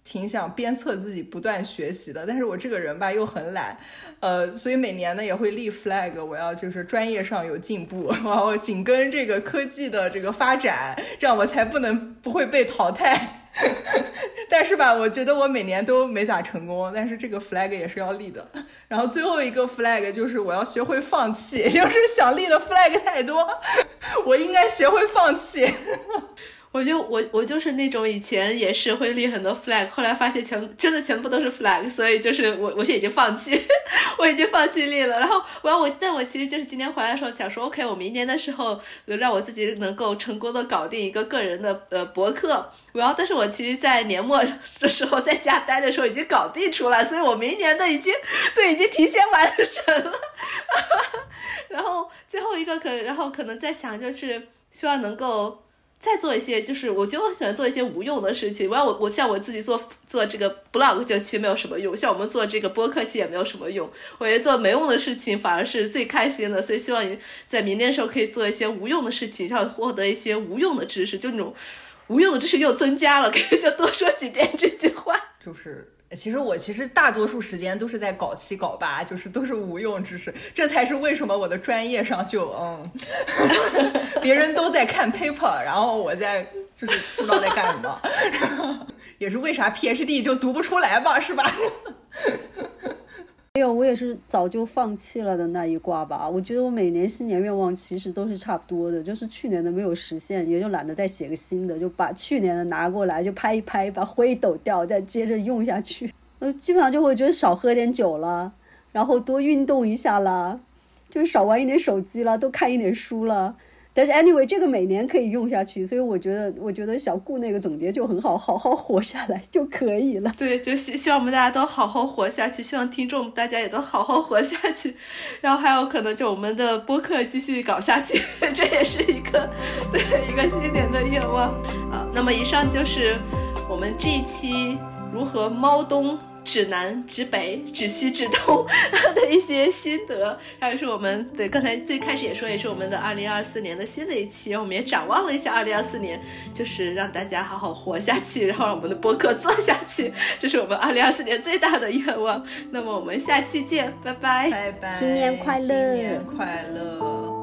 挺想鞭策自己不断学习的。但是我这个人吧又很懒，呃，所以每年呢也会立 flag，我要就是专业上有进步，然后紧跟这个科技的这个发展，这样我才不能不会被淘汰。但是吧，我觉得我每年都没咋成功，但是这个 flag 也是要立的。然后最后一个 flag 就是我要学会放弃，就是想立的 flag 太多，我应该学会放弃。我就我我就是那种以前也是会立很多 flag，后来发现全真的全部都是 flag，所以就是我我现在已经放弃，我已经放弃立了。然后我要我，但我其实就是今天回来的时候想说，OK，我明年的时候让我自己能够成功的搞定一个个人的呃博客。然后，但是我其实，在年末的时候在家待的时候已经搞定出来，所以我明年的已经对已经提前完成了。然后最后一个可，然后可能在想就是希望能够。再做一些，就是我觉得我喜欢做一些无用的事情。我要我我像我自己做做这个 blog 就其实没有什么用，像我们做这个播客其实也没有什么用。我觉得做没用的事情反而是最开心的，所以希望你在明年的时候可以做一些无用的事情，像获得一些无用的知识，就那种无用的知识又增加了，可以就多说几遍这句话。就是。其实我其实大多数时间都是在搞七搞八，就是都是无用知识，这才是为什么我的专业上就嗯，别人都在看 paper，然后我在就是不知道在干什么，也是为啥 PhD 就读不出来吧，是吧？没有，我也是早就放弃了的那一卦吧。我觉得我每年新年愿望其实都是差不多的，就是去年的没有实现，也就懒得再写个新的，就把去年的拿过来就拍一拍，把灰抖掉，再接着用下去。呃，基本上就会觉得少喝点酒了，然后多运动一下啦，就是少玩一点手机了，多看一点书了。但是 anyway，这个每年可以用下去，所以我觉得，我觉得小顾那个总结就很好，好好活下来就可以了。对，就希希望我们大家都好好活下去，希望听众大家也都好好活下去，然后还有可能就我们的播客继续搞下去，这也是一个对一个新年的愿望啊。那么以上就是我们这一期如何猫冬。指南、指北、指西、指东 的一些心得，还有是我们对刚才最开始也说，也是我们的二零二四年的新的一期，我们也展望了一下二零二四年，就是让大家好好活下去，然后让我们的播客做下去，这是我们二零二四年最大的愿望。那么我们下期见，拜拜，拜拜，新年快乐，新年快乐。